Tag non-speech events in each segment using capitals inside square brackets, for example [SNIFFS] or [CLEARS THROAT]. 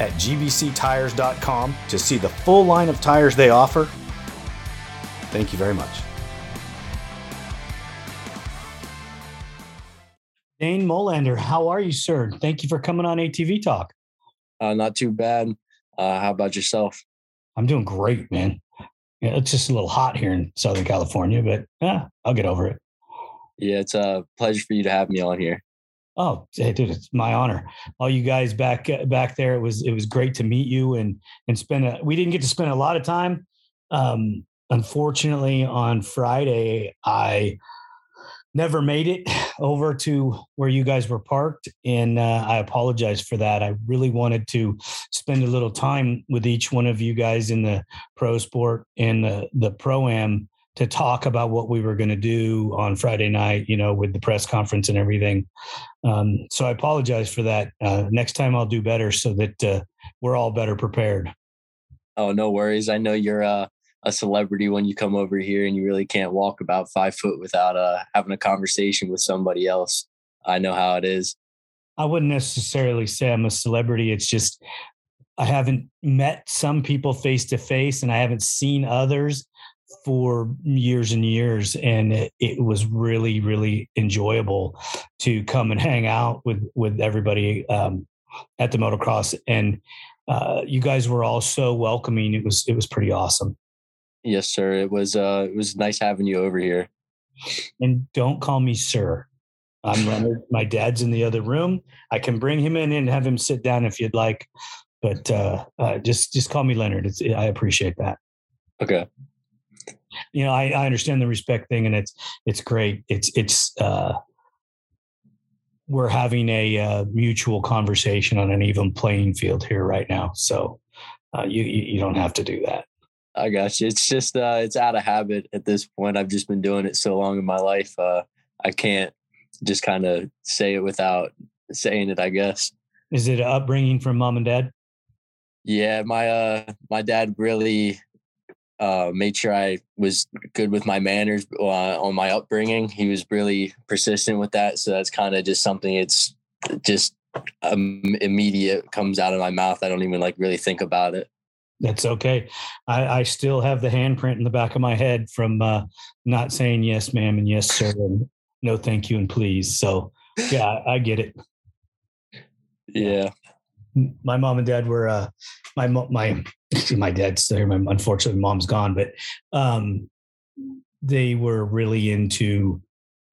at gbctires.com to see the full line of tires they offer. Thank you very much. Dane Molander, how are you, sir? Thank you for coming on ATV Talk. Uh, not too bad. Uh, how about yourself? I'm doing great, man. Yeah, it's just a little hot here in Southern California, but yeah, I'll get over it. Yeah, it's a pleasure for you to have me on here. Oh, dude, it's my honor. All you guys back uh, back there, it was it was great to meet you and and spend. A, we didn't get to spend a lot of time. Um, unfortunately, on Friday, I never made it [SIGHS] over to where you guys were parked, and uh, I apologize for that. I really wanted to spend a little time with each one of you guys in the pro sport and the the pro am to talk about what we were going to do on Friday night, you know, with the press conference and everything. Um, so I apologize for that. Uh, next time I'll do better so that uh, we're all better prepared. Oh, no worries. I know you're uh, a celebrity when you come over here and you really can't walk about five foot without uh, having a conversation with somebody else. I know how it is. I wouldn't necessarily say I'm a celebrity. It's just I haven't met some people face to face and I haven't seen others for years and years and it, it, was really really enjoyable to come and [LAUGHS] hang out with with everybody um, at the motocross. And uh, you guys were all so welcoming. It was it was pretty awesome. Yes sir. It was uh it was nice having you over here. And don't call me sir. I'm leonard my dad's in the other room. I can bring him in and have him sit down if you'd like. But uh, uh just just call me leonard. It's, i appreciate that. Okay you know, I, I understand the respect thing, and it's it's great. It's it's uh, we're having a uh, mutual conversation on an even playing field here right now. So uh, you you don't have to do that. I got you. It's just uh, it's out of habit at this point. I've just been doing it so long in my life. Uh, I can't just kind of say it without saying it. I guess. Is it upbringing from mom and dad? Yeah, my uh my dad really uh, made sure I was good with my manners uh, on my upbringing. He was really persistent with that. So that's kind of just something it's just um, immediate comes out of my mouth. I don't even like really think about it. That's okay. I, I still have the handprint in the back of my head from uh, not saying yes, ma'am, and yes, sir, and no, thank you, and please. So, yeah, I, I get it. Yeah. My mom and dad were uh, my my my dad's there. My unfortunately, mom's gone, but um, they were really into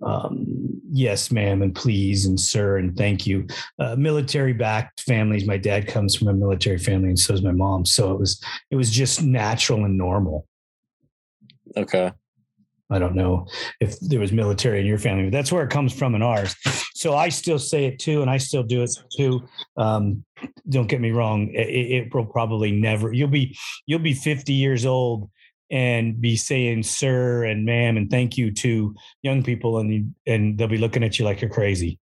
um, yes, ma'am, and please, and sir, and thank you. Uh, military backed families. My dad comes from a military family, and so does my mom. So it was it was just natural and normal. Okay. I don't know if there was military in your family, but that's where it comes from in ours. So I still say it too, and I still do it too. Um, don't get me wrong; it, it, will probably never. You'll be you'll be 50 years old and be saying "sir" and "ma'am" and "thank you" to young people, and and they'll be looking at you like you're crazy.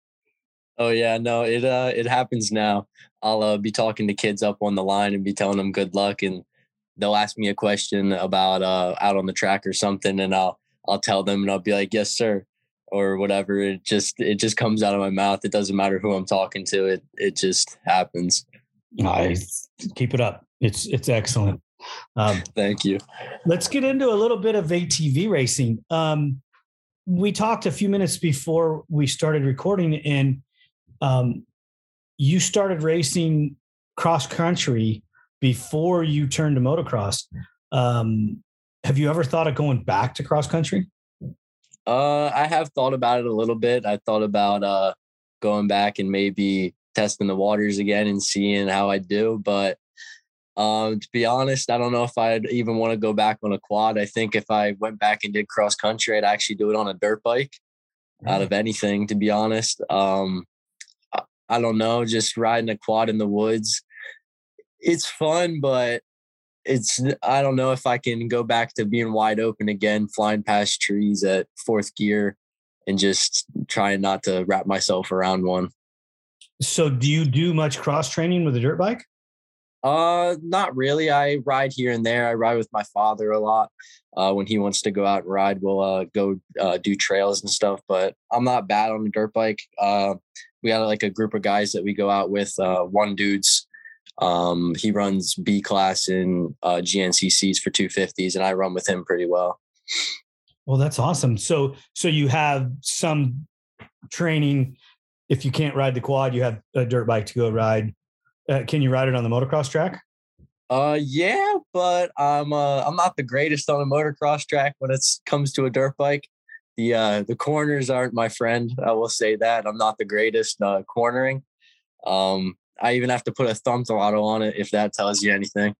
Oh yeah, no, it uh it happens now. I'll uh, be talking to kids up on the line and be telling them good luck, and they'll ask me a question about uh out on the track or something, and I'll I'll tell them and I'll be like, yes, sir, or whatever. It just it just comes out of my mouth. It doesn't matter who I'm talking to. It it just happens. I keep it up. It's it's excellent. Um, Thank you. Let's get into a little bit of ATV racing. Um, we talked a few minutes before we started recording, and um, you started racing cross country before you turned to motocross. Um, have you ever thought of going back to cross country? Uh, I have thought about it a little bit. I thought about uh going back and maybe testing the waters again and seeing how I do. But um, to be honest, I don't know if I'd even want to go back on a quad. I think if I went back and did cross country, I'd actually do it on a dirt bike out of anything, to be honest. Um, I, I don't know, just riding a quad in the woods. It's fun, but it's I don't know if I can go back to being wide open again, flying past trees at fourth gear and just trying not to wrap myself around one. So do you do much cross training with a dirt bike? Uh, not really. I ride here and there. I ride with my father a lot. Uh, when he wants to go out and ride, we'll uh, go uh, do trails and stuff. But I'm not bad on a dirt bike. Uh, we got like a group of guys that we go out with. Uh, one dude's um, he runs B class in uh, GNCCs for 250s, and I run with him pretty well. Well, that's awesome. So, so you have some training. If you can't ride the quad, you have a dirt bike to go ride. Uh, can you ride it on the motocross track? Uh, yeah, but I'm uh I'm not the greatest on a motocross track when it comes to a dirt bike. The uh the corners aren't my friend. I will say that I'm not the greatest uh, cornering. Um, I even have to put a thumb throttle on it if that tells you anything.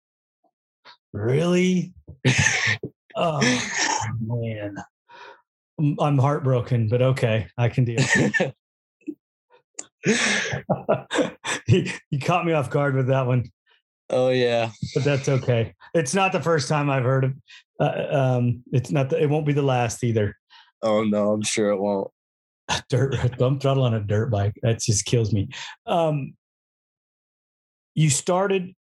Really? [LAUGHS] oh man, I'm heartbroken, but okay, I can deal. [LAUGHS] he, he caught me off guard with that one. Oh yeah, but that's okay. It's not the first time I've heard of. Uh, um, it's not. The, it won't be the last either. Oh no, I'm sure it won't. dirt thumb throttle on a dirt bike. That just kills me. Um, you started.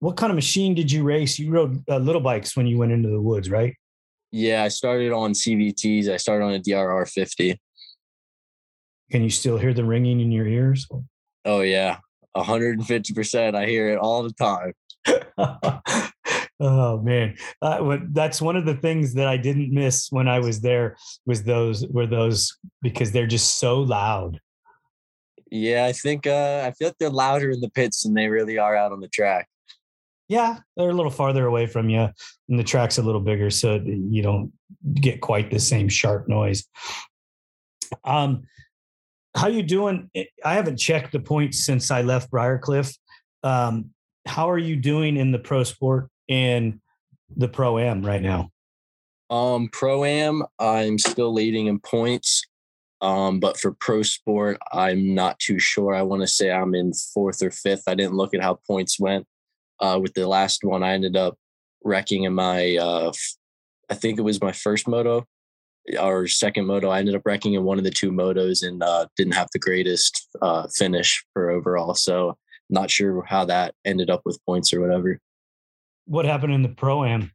What kind of machine did you race? You rode uh, little bikes when you went into the woods, right? Yeah, I started on CVTs. I started on a DRR 50. Can you still hear the ringing in your ears? Oh yeah, 150%. I hear it all the time. [LAUGHS] oh man, uh, that's one of the things that I didn't miss when I was there was those were those because they're just so loud. Yeah, I think uh, I feel like they're louder in the pits than they really are out on the track. Yeah, they're a little farther away from you, and the track's a little bigger, so you don't get quite the same sharp noise. Um, how you doing? I haven't checked the points since I left Briarcliff. Um, how are you doing in the pro sport and the pro am right now? Um, pro am, I'm still leading in points. Um, but for pro sport, I'm not too sure. I want to say I'm in fourth or fifth. I didn't look at how points went. Uh, with the last one, I ended up wrecking in my, uh, I think it was my first moto our second moto. I ended up wrecking in one of the two motos and uh, didn't have the greatest uh, finish for overall. So not sure how that ended up with points or whatever. What happened in the pro am?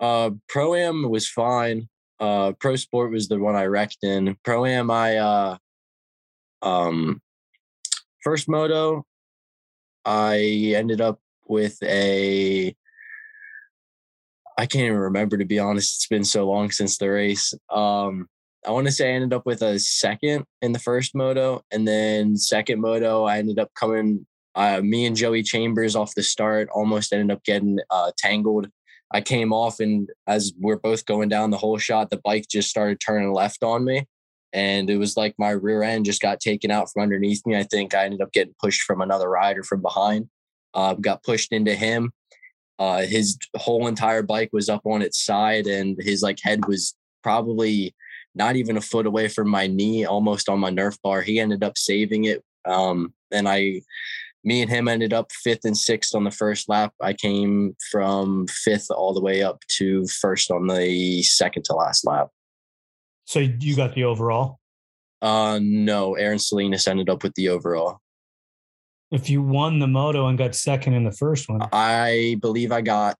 Uh, pro am was fine. Uh, pro sport was the one I wrecked in. Pro am, I uh, um, first moto, I ended up with a I can't even remember to be honest. It's been so long since the race. Um, I want to say I ended up with a second in the first moto, and then second moto I ended up coming. Uh, me and Joey Chambers off the start almost ended up getting uh, tangled. I came off, and as we're both going down the whole shot, the bike just started turning left on me, and it was like my rear end just got taken out from underneath me. I think I ended up getting pushed from another rider from behind. Uh, got pushed into him uh, his whole entire bike was up on its side and his like head was probably not even a foot away from my knee almost on my nerf bar he ended up saving it um, and i me and him ended up fifth and sixth on the first lap i came from fifth all the way up to first on the second to last lap so you got the overall uh no aaron salinas ended up with the overall if you won the moto and got second in the first one. I believe I got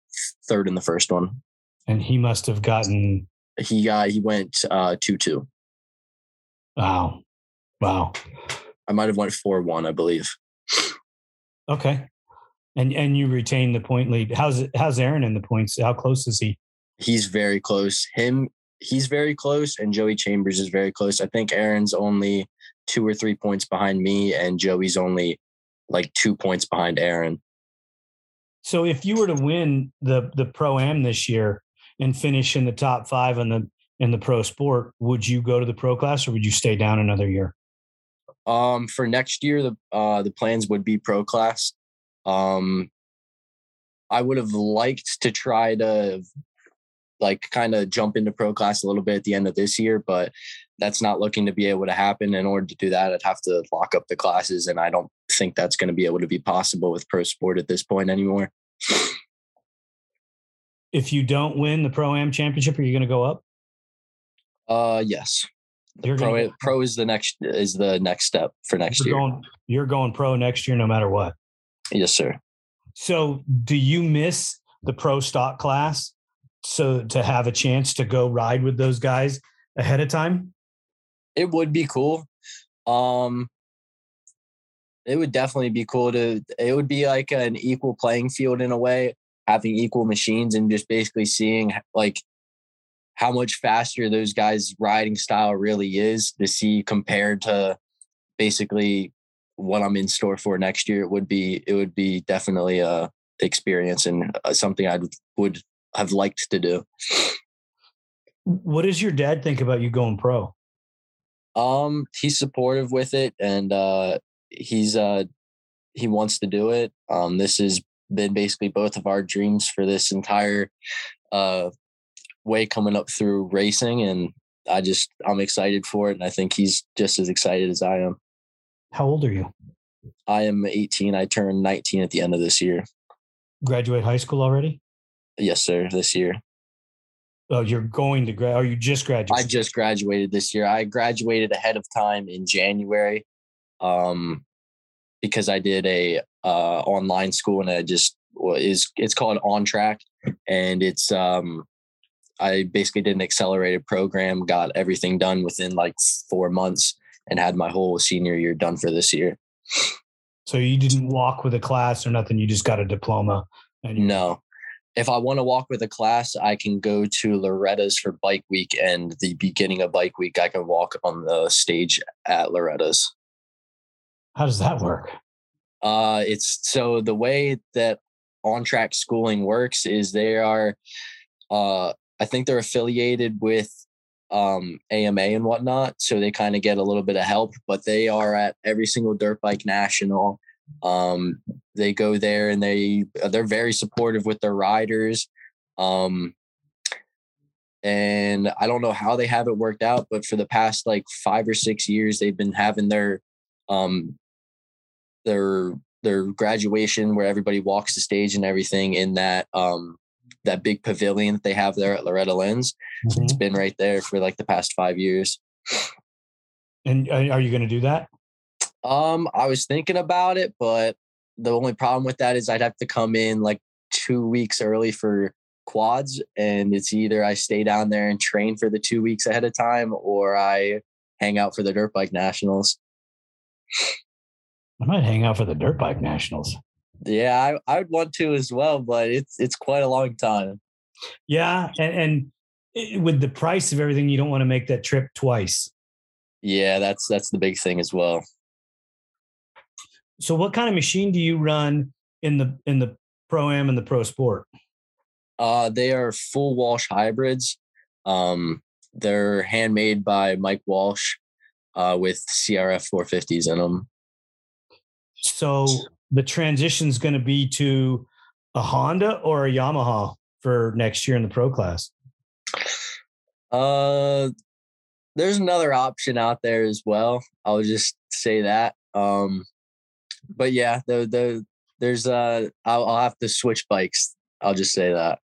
third in the first one. And he must have gotten he got he went uh two two. Wow. Wow. I might have went four one, I believe. Okay. And and you retain the point lead. How's how's Aaron in the points? How close is he? He's very close. Him he's very close and Joey Chambers is very close. I think Aaron's only two or three points behind me and Joey's only like two points behind Aaron. So if you were to win the the pro am this year and finish in the top five in the in the pro sport, would you go to the pro class or would you stay down another year? Um, for next year, the uh, the plans would be pro class. Um, I would have liked to try to like kind of jump into pro class a little bit at the end of this year, but that's not looking to be able to happen. In order to do that, I'd have to lock up the classes, and I don't think that's going to be able to be possible with pro sport at this point anymore. If you don't win the pro am championship, are you going to go up? Uh, yes. You're pro, gonna, pro is the next is the next step for next you're year. Going, you're going pro next year, no matter what. Yes, sir. So, do you miss the pro stock class so to have a chance to go ride with those guys ahead of time? It would be cool. Um, it would definitely be cool to. It would be like an equal playing field in a way, having equal machines and just basically seeing like how much faster those guys' riding style really is to see compared to basically what I'm in store for next year. It would be it would be definitely a experience and uh, something I would have liked to do. What does your dad think about you going pro? Um, he's supportive with it, and uh, he's uh, he wants to do it. Um, this has been basically both of our dreams for this entire uh way coming up through racing and I just I'm excited for it and I think he's just as excited as I am. How old are you? I am 18. I turn 19 at the end of this year. Graduate high school already? Yes, sir, this year. Oh, you're going to grad. Are you just graduated? I just graduated this year. I graduated ahead of time in January, um, because I did a uh, online school and I just well, is it's called On Track, and it's um, I basically did an accelerated program, got everything done within like four months, and had my whole senior year done for this year. So you didn't walk with a class or nothing. You just got a diploma. And no. If I want to walk with a class, I can go to Loretta's for Bike Week, and the beginning of Bike Week, I can walk on the stage at Loretta's. How does that work? Uh, it's so the way that on track schooling works is they are uh I think they're affiliated with um, AMA and whatnot, so they kind of get a little bit of help. But they are at every single dirt bike national. Um, they go there and they they're very supportive with their riders. Um, and I don't know how they have it worked out, but for the past like five or six years, they've been having their um, their their graduation where everybody walks the stage and everything in that um, that big pavilion that they have there at Loretta Lynn's. Mm-hmm. It's been right there for like the past five years. And uh, are you going to do that? Um, I was thinking about it, but the only problem with that is I'd have to come in like two weeks early for quads, and it's either I stay down there and train for the two weeks ahead of time, or I hang out for the dirt bike nationals. I might hang out for the dirt bike nationals. Yeah, I, I would want to as well, but it's it's quite a long time. Yeah, and, and with the price of everything, you don't want to make that trip twice. Yeah, that's that's the big thing as well. So, what kind of machine do you run in the in the pro am and the pro sport? Uh, they are full Walsh hybrids. Um, they're handmade by Mike Walsh, uh, with CRF 450s in them. So, the transition is going to be to a Honda or a Yamaha for next year in the pro class? Uh, there's another option out there as well. I'll just say that. Um, but yeah, the the there's uh, I'll, I'll have to switch bikes. I'll just say that.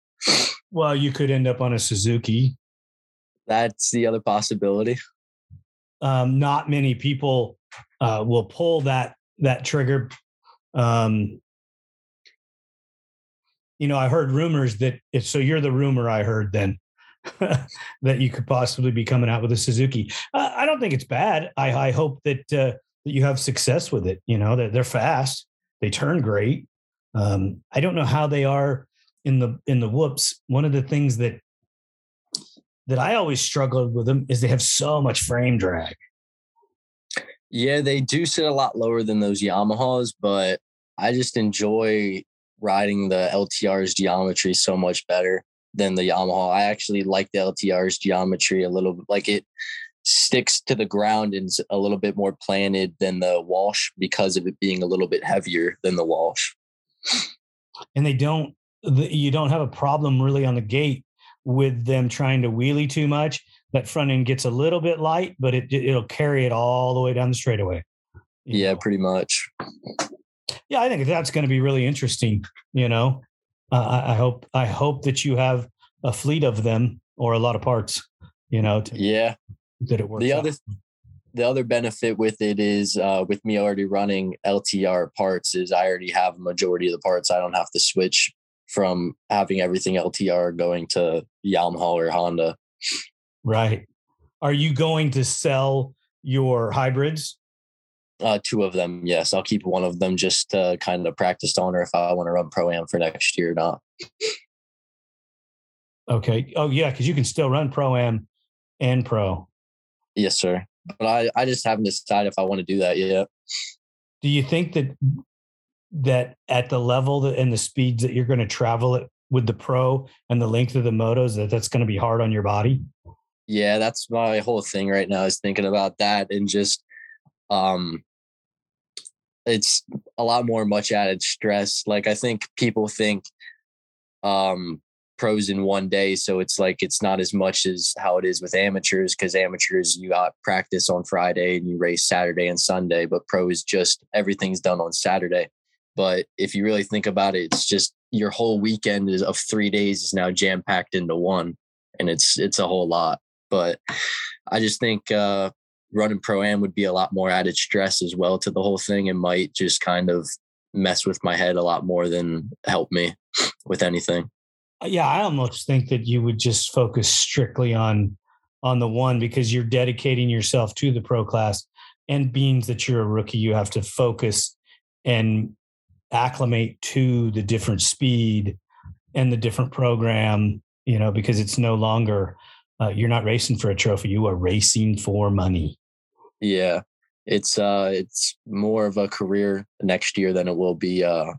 Well, you could end up on a Suzuki. That's the other possibility. Um, not many people uh, will pull that that trigger um, you know, I heard rumors that if so, you're the rumor I heard then [LAUGHS] that you could possibly be coming out with a Suzuki. Uh, I don't think it's bad. I, I hope that uh, that you have success with it. You know, they're, they're fast, they turn great. Um, I don't know how they are in the in the whoops. One of the things that that I always struggled with them is they have so much frame drag. Yeah, they do sit a lot lower than those Yamahas, but I just enjoy riding the LTR's geometry so much better than the Yamaha. I actually like the LTR's geometry a little bit. Like it sticks to the ground and is a little bit more planted than the Walsh because of it being a little bit heavier than the Walsh. And they don't, you don't have a problem really on the gate with them trying to wheelie too much. That front end gets a little bit light, but it it'll carry it all the way down the straightaway. Yeah, know? pretty much. Yeah, I think that's going to be really interesting. You know, uh, I hope I hope that you have a fleet of them or a lot of parts. You know, to, yeah, that it works. The other the other benefit with it is uh, with me already running LTR parts is I already have a majority of the parts. I don't have to switch from having everything LTR going to Yamaha or Honda. Right. Are you going to sell your hybrids? Uh, two of them, yes. I'll keep one of them just to kind of practice on, or if I want to run pro am for next year or not. Okay. Oh yeah, because you can still run pro am and pro. Yes, sir. But I, I just haven't decided if I want to do that yet. Do you think that that at the level that, and the speeds that you're going to travel it with the pro and the length of the motos that that's going to be hard on your body? Yeah, that's my whole thing right now is thinking about that and just um it's a lot more much added stress. Like I think people think um pros in one day. So it's like it's not as much as how it is with amateurs because amateurs you got practice on Friday and you race Saturday and Sunday, but pros just everything's done on Saturday. But if you really think about it, it's just your whole weekend is of three days is now jam packed into one, and it's it's a whole lot. But I just think uh, running pro am would be a lot more added stress as well to the whole thing, and might just kind of mess with my head a lot more than help me [SNIFFS] with anything. Uh, yeah, I almost think that you would just focus strictly on on the one because you're dedicating yourself to the pro class and being that you're a rookie, you have to focus and acclimate to the different speed and the different program, you know, because it's no longer uh, you're not racing for a trophy, you are racing for money. Yeah. It's uh it's more of a career next year than it will be uh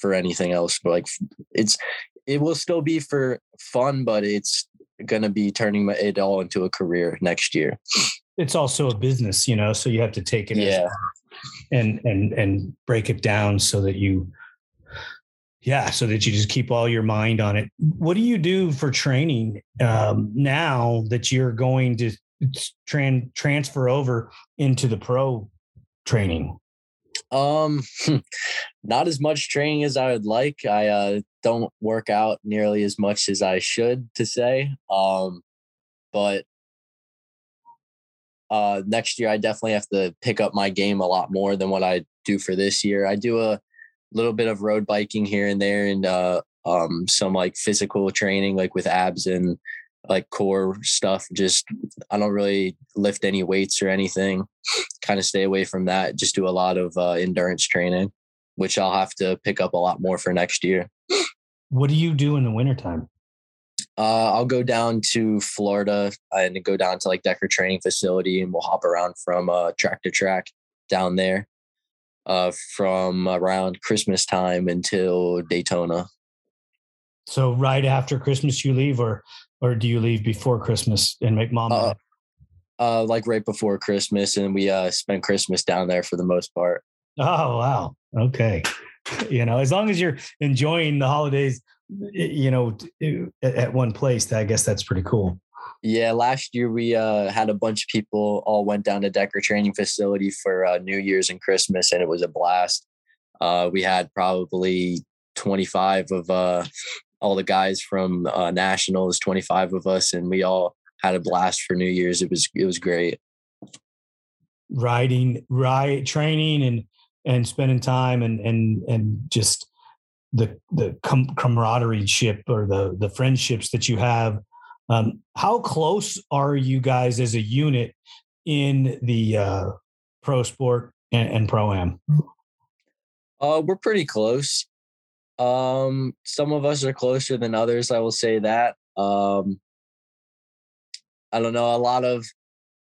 for anything else. But like it's it will still be for fun, but it's going to be turning it all into a career next year. It's also a business, you know, so you have to take it yeah. and and and break it down so that you yeah, so that you just keep all your mind on it. What do you do for training um, now that you're going to tran- transfer over into the pro training? Um, not as much training as I would like. I uh, don't work out nearly as much as I should, to say. Um, but uh, next year I definitely have to pick up my game a lot more than what I do for this year. I do a little bit of road biking here and there, and uh, um, some like physical training, like with abs and like core stuff. Just I don't really lift any weights or anything. kind of stay away from that. Just do a lot of uh, endurance training, which I'll have to pick up a lot more for next year. What do you do in the wintertime? Uh, I'll go down to Florida and go down to like Decker Training Facility, and we'll hop around from uh, track to track down there uh, from around Christmas time until Daytona. So right after Christmas you leave, or or do you leave before Christmas and make mom? Uh, uh, like right before Christmas, and we uh, spend Christmas down there for the most part. Oh wow! Okay, you know, as long as you're enjoying the holidays, you know, at one place, I guess that's pretty cool. Yeah, last year we uh, had a bunch of people all went down to Decker Training Facility for uh, New Year's and Christmas, and it was a blast. Uh, we had probably 25 of uh, all the guys from uh, nationals, 25 of us, and we all had a blast for New Year's. It was it was great. Riding, ride, training, and and spending time, and and and just the the com- camaraderie ship or the the friendships that you have. Um, how close are you guys as a unit in the uh, pro sport and, and pro am? Uh, we're pretty close. Um, some of us are closer than others. I will say that. Um, I don't know. A lot of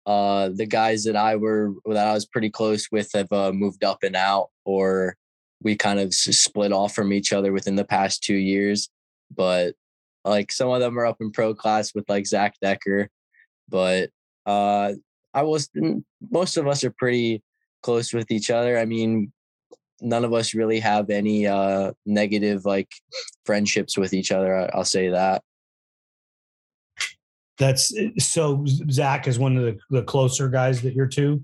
uh, the guys that I were that I was pretty close with have uh, moved up and out, or we kind of split off from each other within the past two years. But like some of them are up in pro class with like Zach Decker, but uh, I was most of us are pretty close with each other. I mean, none of us really have any uh, negative like friendships with each other. I'll say that. That's so. Zach is one of the, the closer guys that you're to.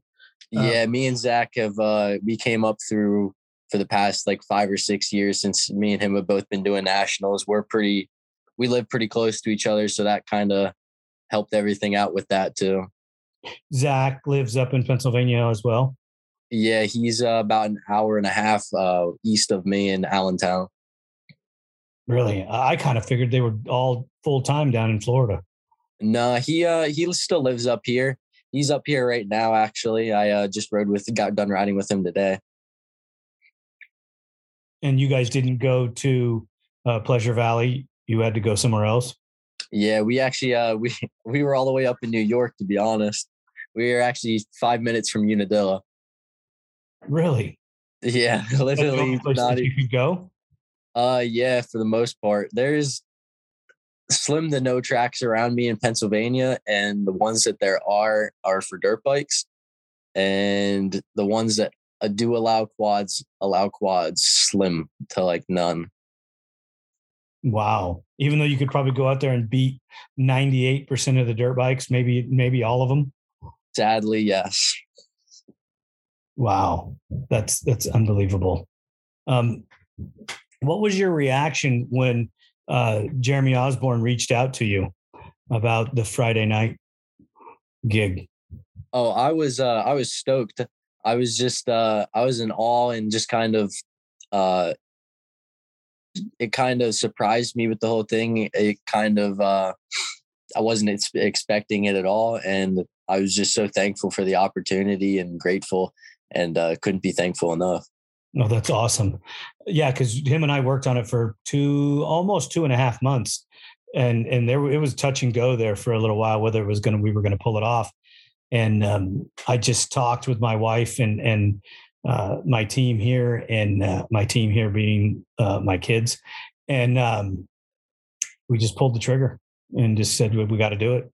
Yeah, me and Zach have uh, we came up through for the past like five or six years since me and him have both been doing nationals. We're pretty, we live pretty close to each other, so that kind of helped everything out with that too. Zach lives up in Pennsylvania as well. Yeah, he's uh, about an hour and a half uh, east of me in Allentown. Really, I kind of figured they were all full time down in Florida. No, he uh, he still lives up here. He's up here right now. Actually, I uh, just rode with, got done riding with him today and you guys didn't go to uh, Pleasure Valley. You had to go somewhere else. Yeah, we actually uh, [LAUGHS] we we were all the way up in New York. To be honest, we were actually five minutes from Unadilla. Really? Yeah, [LAUGHS] literally. Not you could go. Uh, yeah, for the most part, there's slim to no tracks around me in Pennsylvania, and the ones that there are are for dirt bikes, and the ones that uh, do allow quads, allow quads slim to like none. Wow. Even though you could probably go out there and beat 98% of the dirt bikes, maybe maybe all of them. Sadly, yes. Wow. That's that's unbelievable. Um what was your reaction when uh Jeremy Osborne reached out to you about the Friday night gig? Oh, I was uh I was stoked. I was just uh, I was in awe and just kind of uh, it kind of surprised me with the whole thing. It kind of uh, I wasn't ex- expecting it at all, and I was just so thankful for the opportunity and grateful, and uh, couldn't be thankful enough. Oh, that's awesome. Yeah, because him and I worked on it for two, almost two and a half months, and and there it was touch and go there for a little while whether it was going to we were going to pull it off and um, I just talked with my wife and and uh, my team here, and uh, my team here being uh, my kids, and um, we just pulled the trigger and just said we, we got to do it.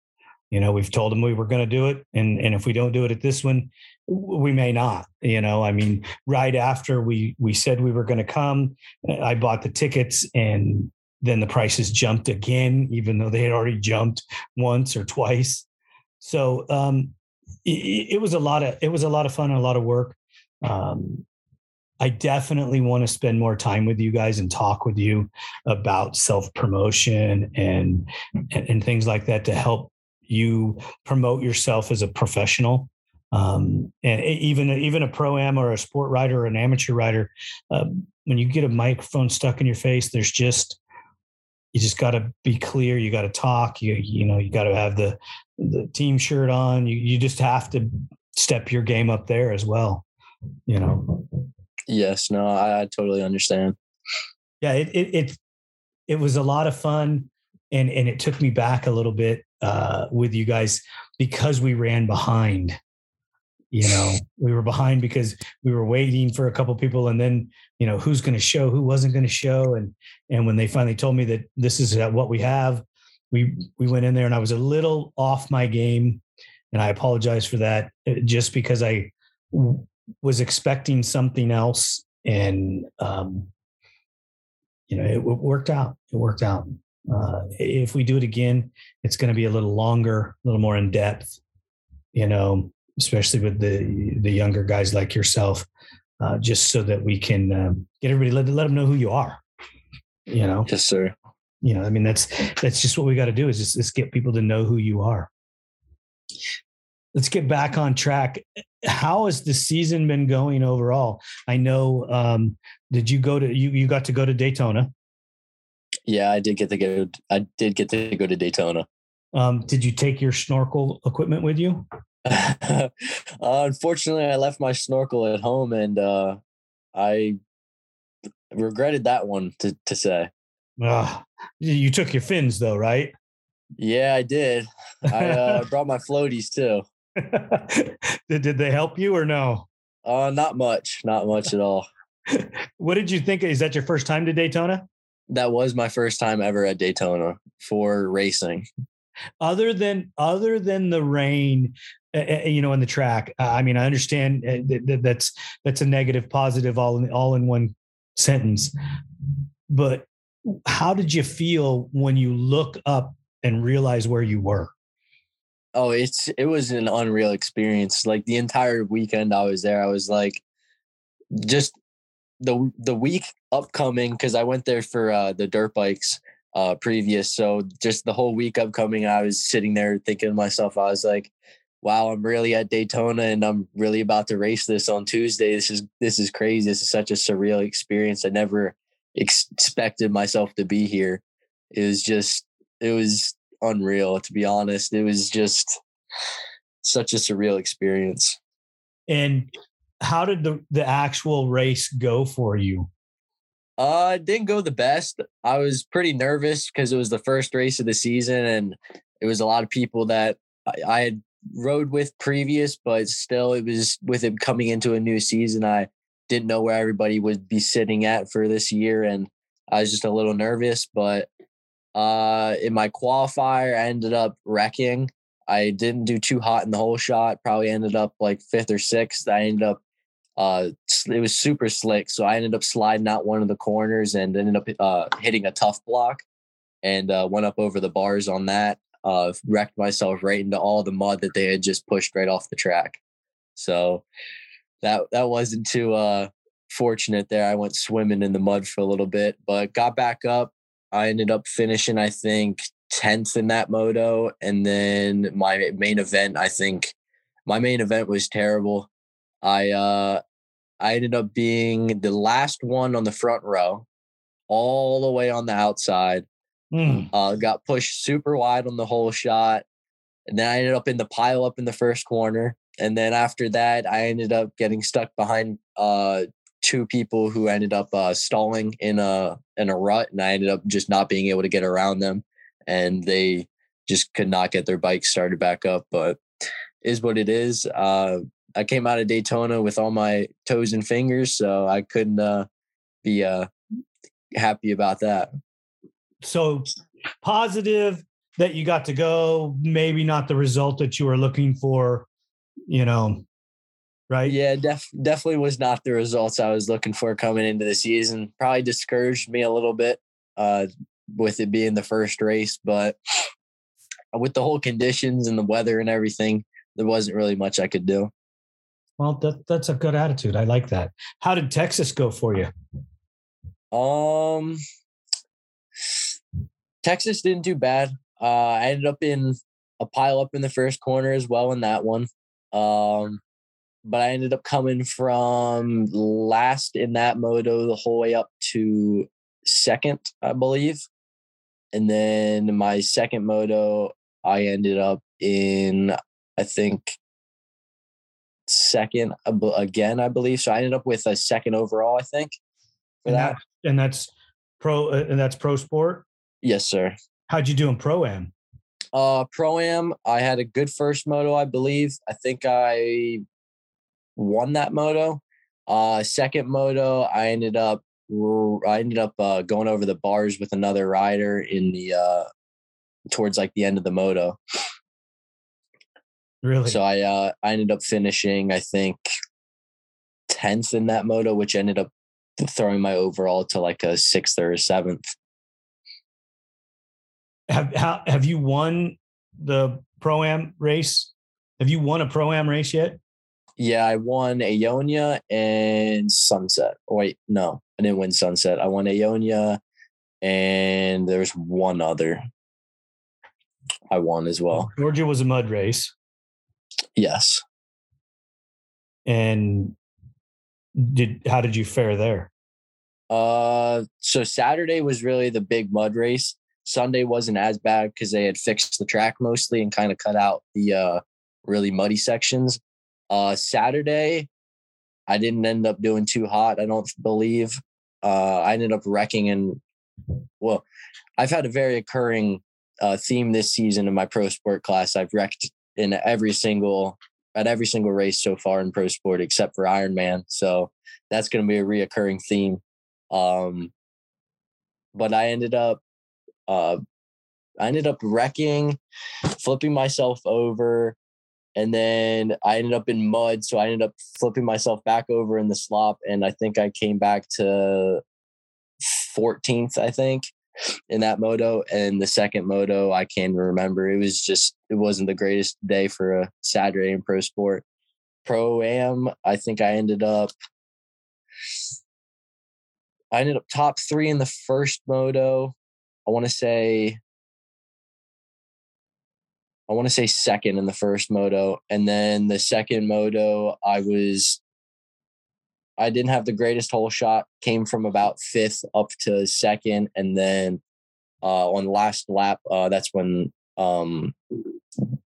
You know, we've told them we were going to do it, and and if we don't do it at this one, we may not. You know, I mean, right after we we said we were going to come, I bought the tickets and then the prices jumped again, even though they had already jumped once or twice. So um, it, it, was a lot of it was a lot of fun and a lot of work. Um, I definitely want to spend more time with you guys and talk with you about self promotion and, and, and things like that to help you promote yourself as a professional. Um, and even even a pro am or a sport rider or an amateur rider, uh, when you get a microphone stuck in your face, there's just you just got to be clear. You got to talk. You you know you got to have the the team shirt on. You you just have to step your game up there as well. You know. Yes. No. I, I totally understand. Yeah. It it it it was a lot of fun, and and it took me back a little bit uh, with you guys because we ran behind you know we were behind because we were waiting for a couple people and then you know who's going to show who wasn't going to show and and when they finally told me that this is what we have we we went in there and i was a little off my game and i apologize for that uh, just because i was expecting something else and um you know it, it worked out it worked out. Uh, if we do it again it's going to be a little longer a little more in depth you know especially with the the younger guys like yourself, uh, just so that we can um, get everybody let let them know who you are. You know, yes, sir. You know, I mean that's that's just what we got to do is just, just get people to know who you are. Let's get back on track. How has the season been going overall? I know. Um, did you go to you? You got to go to Daytona. Yeah, I did get to go. I did get to go to Daytona. Um, did you take your snorkel equipment with you? [LAUGHS] uh, unfortunately, I left my snorkel at home, and uh, I regretted that one to to say. You took your fins though, right? Yeah, I did. I uh, brought my floaties too. [LAUGHS] did did they help you or no? Uh, not much, not much at all. [LAUGHS] what did you think? Is that your first time to Daytona? That was my first time ever at Daytona for racing. Other than other than the rain, uh, you know, in the track. Uh, I mean, I understand uh, that that's that's a negative, positive, all in all in one sentence. But how did you feel when you look up and realize where you were? Oh, it's it was an unreal experience. Like the entire weekend I was there, I was like, just the the week upcoming because I went there for uh, the dirt bikes uh, previous. So just the whole week upcoming, I was sitting there thinking to myself, I was like, wow, I'm really at Daytona and I'm really about to race this on Tuesday. This is this is crazy. This is such a surreal experience. I never ex- expected myself to be here. It was just it was unreal to be honest. It was just such a surreal experience. And how did the the actual race go for you? Uh, it didn't go the best. I was pretty nervous because it was the first race of the season, and it was a lot of people that I, I had rode with previous, but still, it was with him coming into a new season. I didn't know where everybody would be sitting at for this year, and I was just a little nervous. But uh, in my qualifier, I ended up wrecking. I didn't do too hot in the whole shot. Probably ended up like fifth or sixth. I ended up uh, it was super slick. So I ended up sliding out one of the corners and ended up uh, hitting a Tuff Block and uh, went up over the bars on that. Uh, wrecked myself right into all the mud that they had just pushed right off the track. So that that wasn't too uh, fortunate there. I went swimming in the mud for a little bit, but got back up. I ended up finishing, I think, 10th in that moto. And then my main event, I think my main event was terrible. I uh I ended up being the last one on the front row, all the way on the outside. Mm. Uh, got pushed super wide on the whole shot. And then I ended up in the pile up in the first corner. And then after that, I ended up getting stuck behind uh, two people who ended up uh, stalling in a in a rut, and I ended up just not being able to get around them, and they just could not get their bike started back up. But is what it is. Uh, I came out of Daytona with all my toes and fingers, so I couldn't uh, be uh, happy about that. So positive that you got to go, maybe not the result that you were looking for, you know, right? Yeah, def- definitely was not the results I was looking for coming into the season. Probably discouraged me a little bit uh, with it being the first race, but with the whole conditions and the weather and everything, there wasn't really much I could do. Well, that, that's a good attitude. I like that. How did Texas go for you? Um, Texas didn't do bad. Uh, I ended up in a pile up in the first corner as well in that one. Um, but I ended up coming from last in that moto the whole way up to second, I believe. And then my second moto, I ended up in, I think, second again, I believe. So I ended up with a second overall, I think. For and that. that. and that's pro uh, and that's pro sport. Yes, sir. How'd you do in pro am? Uh, pro am. I had a good first moto, I believe. I think I won that moto. Uh, second moto, I ended up I ended up uh, going over the bars with another rider in the uh, towards like the end of the moto. Really? So I uh, I ended up finishing, I think, tenth in that moto, which ended up throwing my overall to like a sixth or a seventh. Have how, have you won the pro am race? Have you won a pro am race yet? Yeah, I won Aonia and Sunset. Oh, wait, no, I didn't win Sunset. I won Aonia, and there's one other I won as well. Georgia was a mud race. Yes. And did how did you fare there? Uh, so Saturday was really the big mud race. Sunday wasn't as bad because they had fixed the track mostly and kind of cut out the uh, really muddy sections. Uh, Saturday, I didn't end up doing too hot. I don't believe. Uh, I ended up wrecking and well, I've had a very occurring uh, theme this season in my pro sport class. I've wrecked in every single at every single race so far in pro sport except for Ironman. So that's going to be a reoccurring theme. Um, but I ended up, uh, I ended up wrecking, flipping myself over, and then I ended up in mud. So I ended up flipping myself back over in the slop, and I think I came back to 14th, I think, in that moto. And the second moto, I can't remember. It was just, it wasn't the greatest day for a Saturday in pro sport. Pro am, I think I ended up, I ended up top three in the first moto. I want to say, I want to say second in the first moto. And then the second moto, I was I didn't have the greatest hole shot, came from about fifth up to second. And then uh, on last lap, uh, that's when um,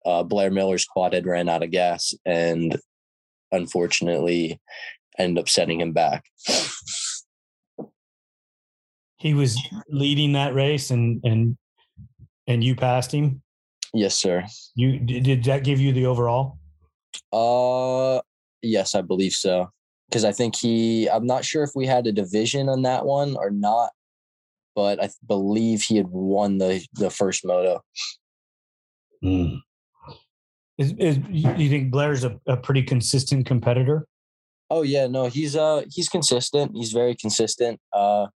uh, Blair Miller's quad had ran out of gas and unfortunately ended up setting him back. He was leading that race and and and you passed him? Yes, sir. You did that give you the overall? Uh yes, I believe so because I think he, I'm not sure if we had a division on that one or not, but I believe he had won the the first moto. Mm. Is, is you think Blair's a, a pretty consistent competitor? Oh yeah, no, he's uh he's consistent. He's very consistent. Uh,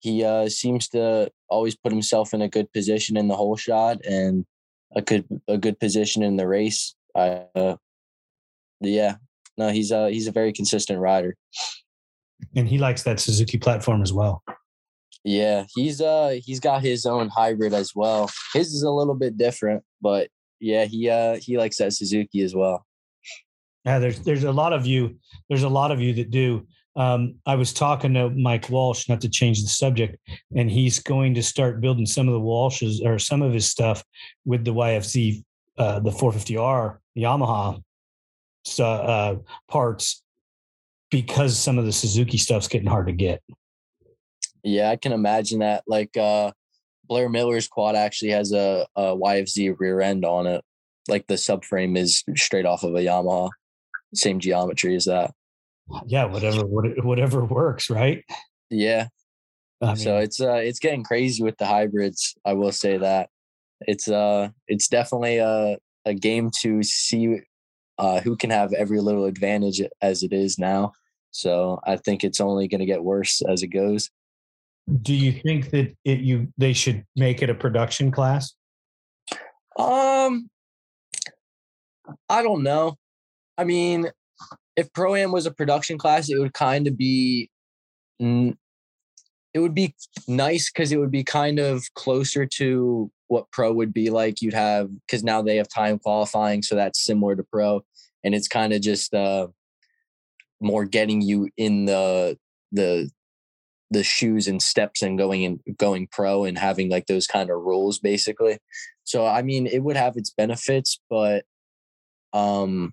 he uh seems to always put himself in a good position in the hole shot and a good a good position in the race. Uh, yeah, no, he's a he's a very consistent rider. And he likes that Suzuki platform as well. Yeah, he's uh he's got his own hybrid as well. His is a little bit different, but yeah, he uh he likes that Suzuki as well. Yeah, there's there's a lot of you there's a lot of you that do. Um, I was talking to Mike Walsh, not to change the subject, and he's going to start building some of the Walshes or some of his stuff with the YFZ, uh, the 450R Yamaha uh, parts because some of the Suzuki stuff's getting hard to get. Yeah, I can imagine that. Like uh, Blair Miller's quad actually has a, a YFZ rear end on it. Like the subframe is straight off of a Yamaha, same geometry as that. Yeah, whatever, whatever works, right? Yeah. I mean, so it's uh it's getting crazy with the hybrids. I will say that it's uh it's definitely a a game to see uh, who can have every little advantage as it is now. So I think it's only going to get worse as it goes. Do you think that it you they should make it a production class? Um, I don't know. I mean, if pro am was a production class, it would kind of be it would be nice because it would be kind of closer to what pro would be like. You'd have because now they have time qualifying, so that's similar to pro, and it's kind of just uh, more getting you in the the the shoes and steps and going and going pro and having like those kind of rules basically. So I mean, it would have its benefits, but um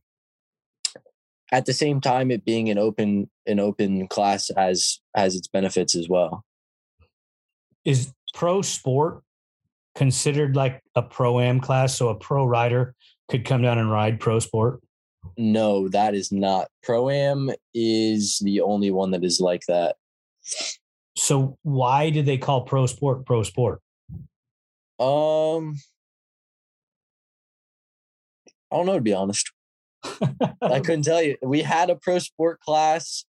at the same time it being an open an open class has has its benefits as well. Is pro sport considered like a pro am class? So a pro rider could come down and ride pro sport? No that is not. Pro am is the only one that is like that. So why did they call pro sport pro sport? Um i don't know to be honest I [LAUGHS] couldn't tell you. We had a pro sport class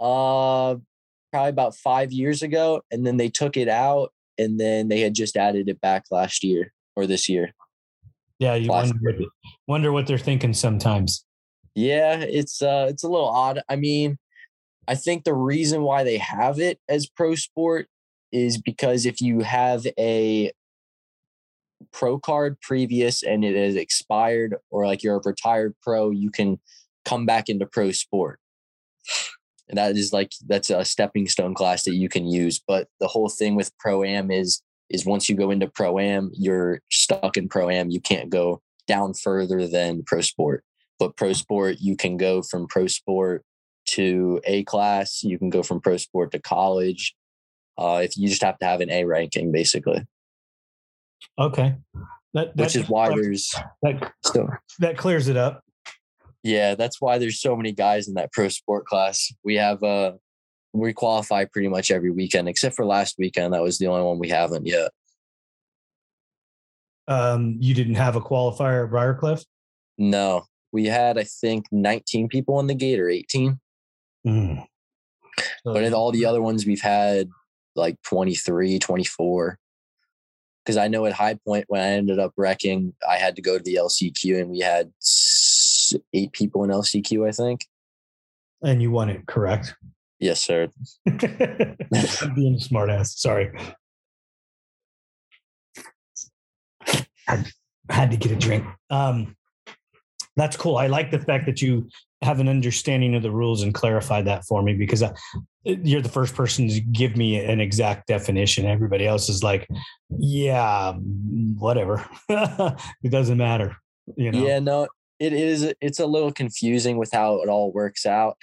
uh probably about 5 years ago and then they took it out and then they had just added it back last year or this year. Yeah, you wonder what, wonder what they're thinking sometimes. Yeah, it's uh it's a little odd. I mean, I think the reason why they have it as pro sport is because if you have a pro card previous and it has expired or like you're a retired pro you can come back into pro sport. And that is like that's a stepping stone class that you can use but the whole thing with pro am is is once you go into pro am you're stuck in pro am you can't go down further than pro sport. But pro sport you can go from pro sport to a class you can go from pro sport to college uh, if you just have to have an a ranking basically Okay. That, which is why there's that, so. that clears it up. Yeah, that's why there's so many guys in that pro sport class. We have uh we qualify pretty much every weekend except for last weekend. That was the only one we haven't yet. Um, you didn't have a qualifier at Briarcliff? No, we had I think 19 people in the gate or 18. Mm. but in all the other ones we've had like 23 24 because i know at high point when i ended up wrecking i had to go to the lcq and we had eight people in lcq i think and you won it, correct? yes sir [LAUGHS] I'm being a smart ass. Sorry. Had, had to get a drink. Um, that's cool. I like the fact that you have an understanding of the rules and clarified that for me because I, you're the first person to give me an exact definition. Everybody else is like, yeah, whatever. [LAUGHS] it doesn't matter. You know? yeah no it is it's a little confusing with how it all works out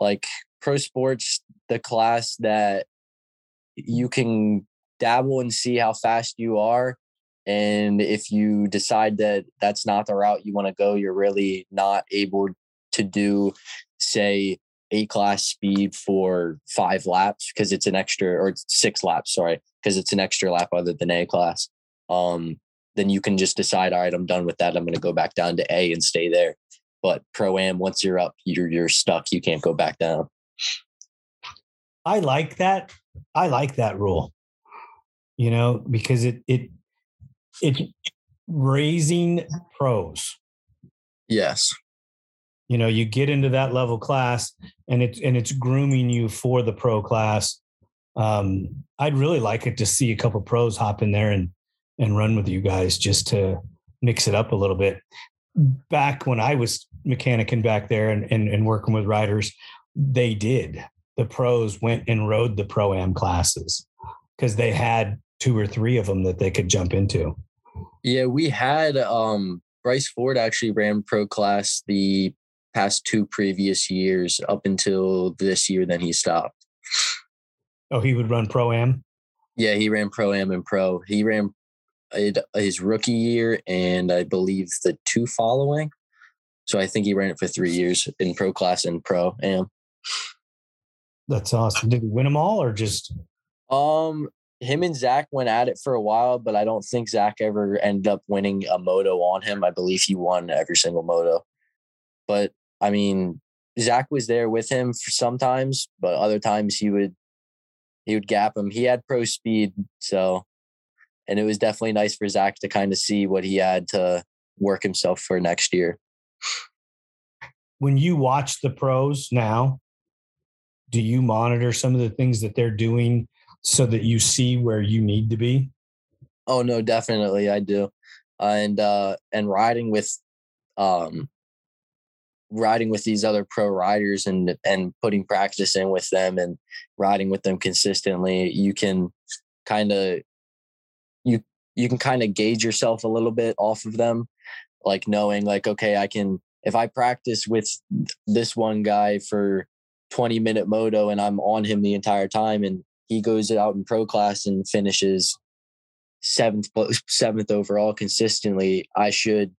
like pro sports the class that you can dabble and see how fast you are and if you decide that that's not the route you want to go you're really not able to do say a class speed for five laps because it's an extra or six laps sorry because it's an extra lap other than a class um then you can just decide all right i'm done with that i'm going to go back down to a and stay there but pro am once you're up you're you're stuck you can't go back down I like that. I like that rule. You know, because it it it's raising pros. yes You know, you get into that level class and it's and it's grooming you for the pro class. Um, I'd really like it to see a couple pros hop in there and and run with you guys just to mix it up a little bit. Back when I was mechanicing back there and, and, and working with riders, they did. The pros went and rode the pro am classes because they had two or three of them that they could jump into. yeah we had um bryce ford actually ran pro class the past two previous years up until this year then he stopped Oh, he would run pro am. Yeah, he ran pro am and pro. He ran it, his rookie year and I believe the two following. So I think he ran it for three years in pro class and pro am. That's awesome. Did he win them all or just? Um, him and Zach went at it for a while, but I don't think Zach ever ended up winning a moto on him. I believe he won every single moto. But I mean, Zach was there with him for sometimes, but other times he would he would gap him. He had pro speed, so and it was definitely nice for Zach to kind of see what he had to work himself for next year. When you watch the pros now, do you monitor some of the things that they're doing so that you see where you need to be? Oh no, definitely I do. And uh and riding with um riding with these other pro riders and and putting practice in with them and riding with them consistently, you can kind of you you can kind of gauge yourself a little bit off of them like knowing like okay, I can if I practice with this one guy for 20 minute moto and I'm on him the entire time and he goes out in pro class and finishes seventh seventh overall consistently i should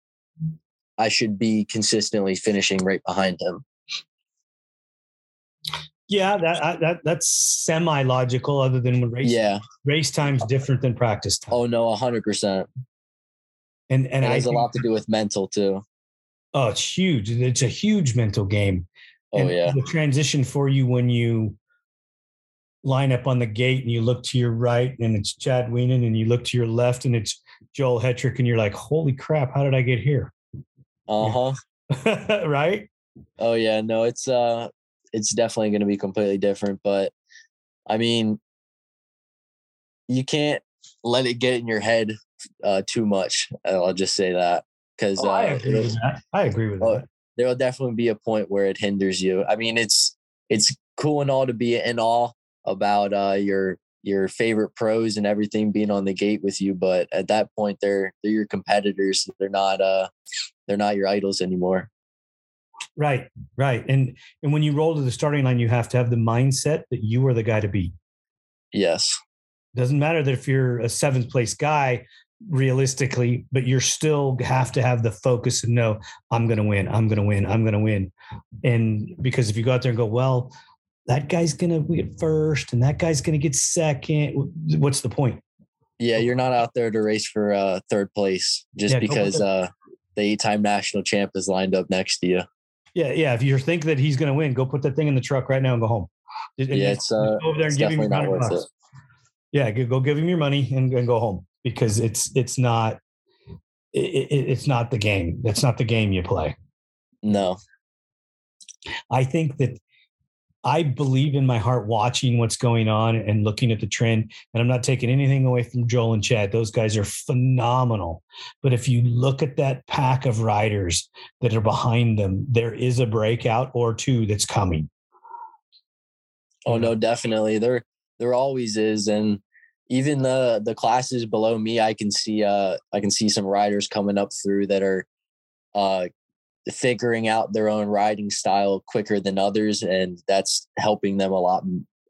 i should be consistently finishing right behind him Yeah, that I- that that's semi logical. Other than when race yeah race time's different than practice time. oh no 100% and and and it has a lot to do with mental too oh, it's huge. It's a huge mental game. oh And yeah the transition for you when you line up on the gate and you look to your right and it's Chad Wienen and you look to your left and it's Joel Hetrick and you're like, holy crap, how did I get here? Uh-huh [LAUGHS] right? oh yeah no it's uh it's definitely going to be completely different but i mean you can't let it get in your head uh too much i'll just say that because Oh, I uh, agree with that. I agree with Oh, that. there will definitely be a point where it hinders you. I mean, it's it's cool and all to be in awe about uh, your your favorite pros and everything being on the gate with you, but at that point, they're they're your competitors. They're not uh they're not your idols anymore. Right, right. And and when you roll to the starting line, you have to have the mindset that you are the guy to beat. Yes, Doesn't matter that if you're a seventh place guy, realistically, but you're still have to have the focus and know I'm going to win. I'm going to win. I'm going to win. And because if you go out there and go, well, that guy's going to get first and that guy's going to get second, what's the point? Yeah, you're not out there to race for uh, third place just yeah, because uh, the eight-time national champ is lined up next to you. Yeah, yeah. If you think that he's going to win, go put that thing in the truck right now and go home. And yeah, it's, uh, over there and give him not worth it. Yeah, go give him your money and, and go home because it's it's not it, it, it's not the game. That's not the game you play. No. I think that I believe in my heart watching what's going on and looking at the trend. And I'm not taking anything away from Joel and Chad. Those guys are phenomenal. But if you look at that pack of riders that are behind them, there is a breakout or two that's coming. Oh no, definitely. There there always is. And even the the classes below me, I can see uh I can see some riders coming up through that are uh figuring out their own riding style quicker than others, and that's helping them a lot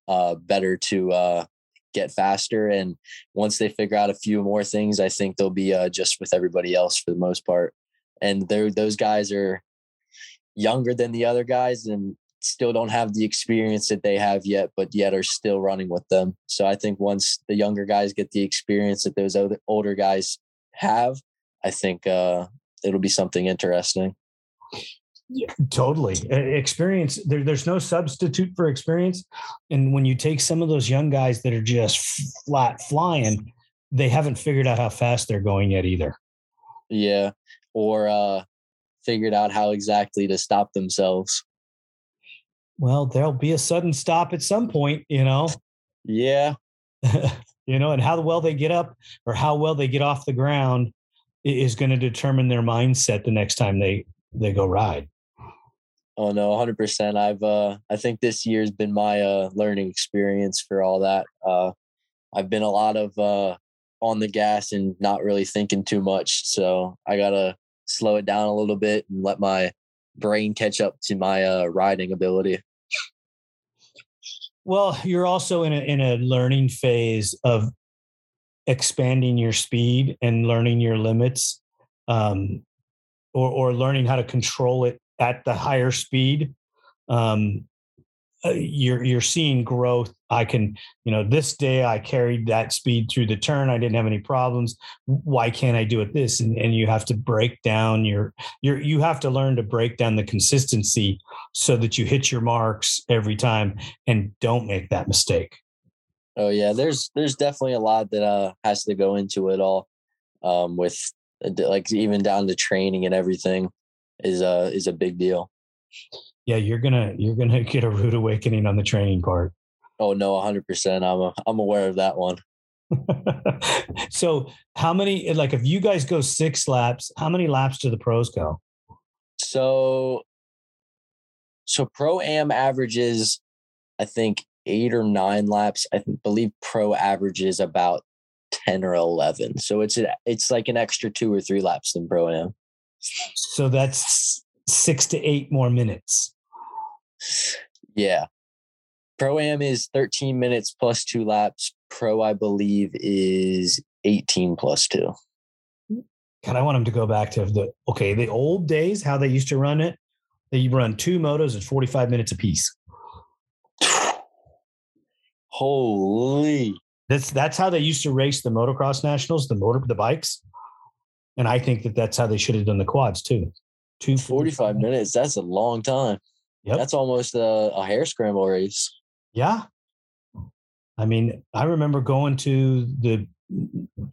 uh, better to uh, get faster. And once they figure out a few more things, I think they'll be uh, just with everybody else for the most part. And those guys are younger than the other guys and still don't have the experience that they have yet, but yet are still running with them. So I think once the younger guys get the experience that those older guys have, I think uh, it'll be something interesting. Yeah, totally. Experience, there, there's no substitute for experience. And when you take some of those young guys that are just flat flying, they haven't figured out how fast they're going yet either. Yeah. Or uh, figured out how exactly to stop themselves. Well, there'll be a sudden stop at some point, you know? Yeah. [LAUGHS] you know, and how well they get up or how well they get off the ground is going to determine their mindset the next time they they go ride. Oh no, 100%. I've uh I think this year's been my uh learning experience for all that. Uh I've been a lot of uh on the gas and not really thinking too much. So I got to slow it down a little bit and let my brain catch up to my uh riding ability. Well, you're also in a in a learning phase of expanding your speed and learning your limits. Um, or, or learning how to control it at the higher speed um, uh, you're you're seeing growth. I can you know this day i carried that speed through the turn i didn't have any problems why can't i do it this? And, and you have to break down your your you have to learn to break down the consistency so that you hit your marks every time and don't make that mistake. Oh yeah there's there's definitely a lot that uh has to go into it all um with Uh, like even down to training and everything is a is a big deal. Yeah, you're gonna you're gonna [LAUGHS] get a rude awakening on the training part. Oh no, hundred percent. I'm a, I'm aware of that one. [LAUGHS] so how many like if you guys go six laps, how many laps do the pros go? So so pro am averages, I think eight or nine laps. I believe pro averages about 10 or 11. So it's a, it's like an extra two or three laps than pro am. So that's six to eight more minutes. Yeah. Pro am is 13 minutes plus two laps. Pro, I believe, is 18 plus two. God, I want them to go back to the okay, the old days, how they used to run it. They run two motos at 45 minutes apiece. Holy that's that's how they used to race the motocross nationals, the motor the bikes, and I think that that's how they should have done the quads too. Two forty-five minutes. That's a long time. Yep. That's almost uh, a, a hare scramble race. Yeah. I mean, I remember going to the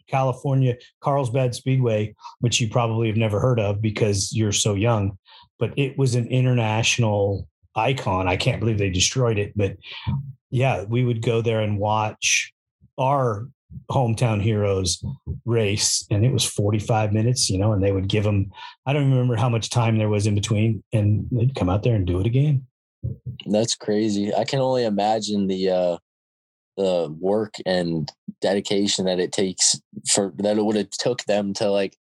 California Carlsbad Speedway, which you probably have never heard of because you're so young, but it was an international icon. I can't believe they destroyed it, but yeah, we would go there and watch our hometown heroes race and it was 45 minutes you know and they would give them i don't remember how much time there was in between and they'd come out there and do it again. That's crazy. I can only imagine the uh the work and dedication that it takes for that it would have took them to like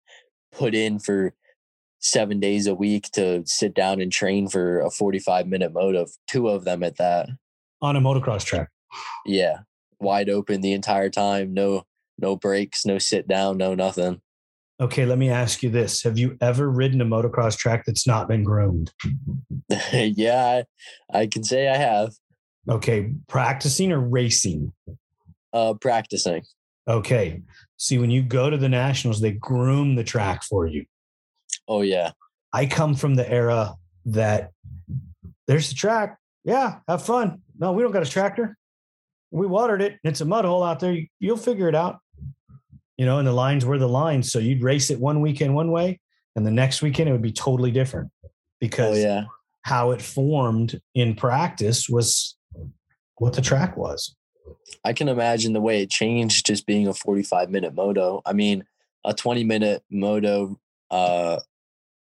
put in for seven days a week to sit down and train for a 45 minute moto two of them at that. On a motocross track. Yeah wide open the entire time. No no breaks, no sit down, no nothing. Okay, let me ask you this: Have you ever ridden a motocross track that's not been groomed? [LAUGHS] yeah, I, I can say I have. Okay, practicing or racing? Uh, practicing. Okay. See, when you go to the nationals, they groom the track for you. Oh yeah. I come from the era that there's the track. Yeah, have fun. No, we don't got a tractor. We watered it. It's a mud hole out there. You'll figure it out. You know, and the lines were the lines. So you'd race it one weekend one way, and the next weekend it would be totally different because oh, yeah. how it formed in practice was what the track was. I can imagine the way it changed just being a 45 minute moto. I mean, a 20 minute moto uh,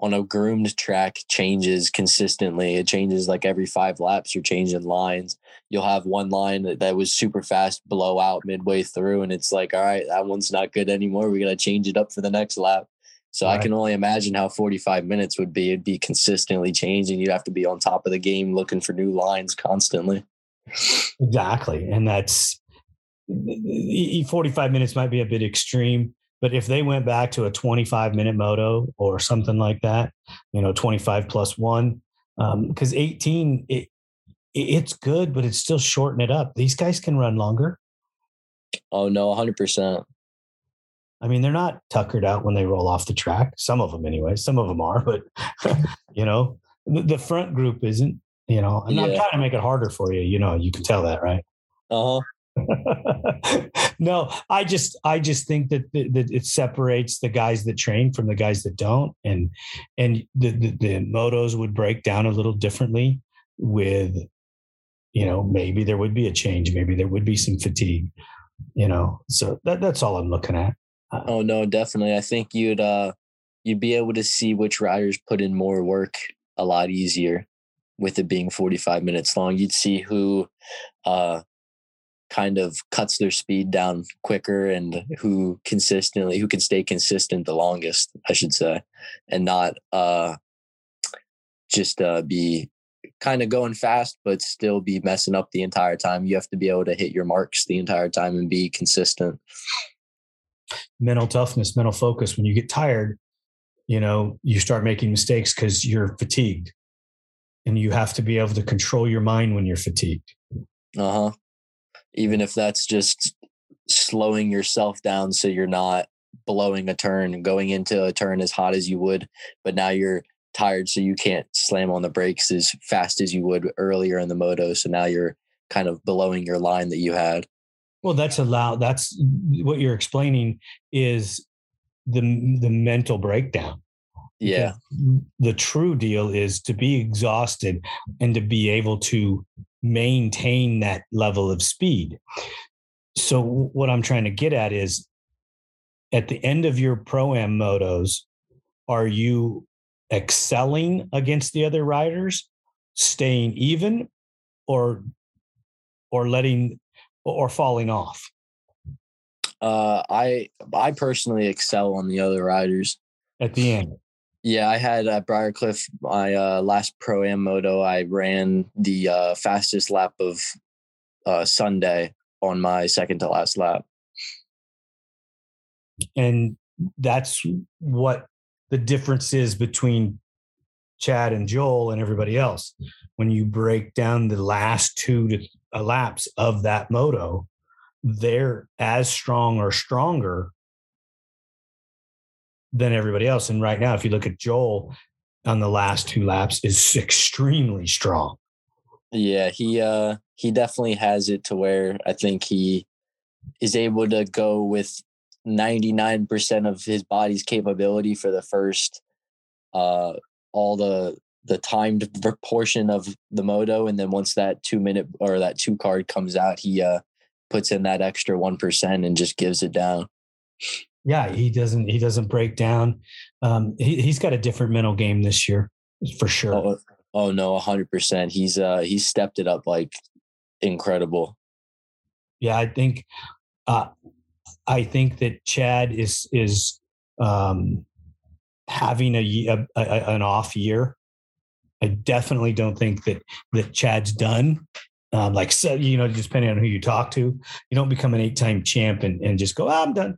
on a groomed track changes consistently. It changes like every five laps, you're changing lines. You'll have one line that was super fast blow out midway through, and it's like, all right, that one's not good anymore. We got to change it up for the next lap. So right. I can only imagine how 45 minutes would be. It'd be consistently changing. You'd have to be on top of the game looking for new lines constantly. Exactly. And that's 45 minutes might be a bit extreme, but if they went back to a 25 minute moto or something like that, you know, 25 plus one, because um, 18, it, it's good, but it's still shorten it up. These guys can run longer. Oh, no, 100%. I mean, they're not tuckered out when they roll off the track. Some of them, anyway. Some of them are, but [LAUGHS] you know, the, front group isn't. You know, I'm yeah. not trying to make it harder for you. You know, you can tell that, right? Uh huh. [LAUGHS] no, I just I just think that, that, it separates the guys that train from the guys that don't, and and the, the, the motos would break down a little differently with, you know, maybe there would be a change, maybe there would be some fatigue, you know. So that that's all I'm looking at. Uh, oh no, definitely. I think you'd uh you'd be able to see which riders put in more work a lot easier with it being 45 minutes long. You'd see who uh kind of cuts their speed down quicker and who consistently who can stay consistent the longest i should say and not uh just uh be kind of going fast but still be messing up the entire time. You have to be able to hit your marks the entire time and be consistent. Mental toughness mental focus. When you get tired you know you start making mistakes because you're fatigued. And you have to be able to control your mind when you're fatigued. Uh-huh even if that's just slowing yourself down so you're not blowing a turn and going into a turn as hot as you would, but now you're tired so you can't slam on the brakes as fast as you would earlier in the moto. So now you're kind of blowing your line that you had. Well, that's allowed. That's what you're explaining is the the mental breakdown. Yeah. The true deal is to be exhausted and to be able to maintain that level of speed. So what I'm trying to get at is at the end of your pro am motos, are you excelling against the other riders, staying even, or or letting or falling off? Uh, I I personally excel on the other riders at the end. Yeah, I had at Briarcliff my uh, last pro am moto. I ran the uh, fastest lap of uh, Sunday on my second to last lap. And that's what the difference is between Chad and Joel and everybody else. When you break down the last two to uh, laps of that moto, they're as strong or stronger than everybody else. And right now, if you look at Joel on the last two laps, is extremely strong. Yeah, he uh he definitely has it to where I think he is able to go with 99% of his body's capability for the first uh all the the timed portion of the moto and then once that 2 minute or that 2 card comes out he uh puts in that extra 1% and just gives it down yeah, he doesn't he doesn't break down. Um, he he's got a different mental game this year for sure. Oh, oh no, hundred percent. He's uh he's stepped it up like incredible. Yeah, I think uh I think that Chad is is um having a, a, a an off year. I definitely don't think that that Chad's done. Um, like so, you know, just depending on who you talk to, you don't become an eight-time champ and, and just go, oh, I'm done.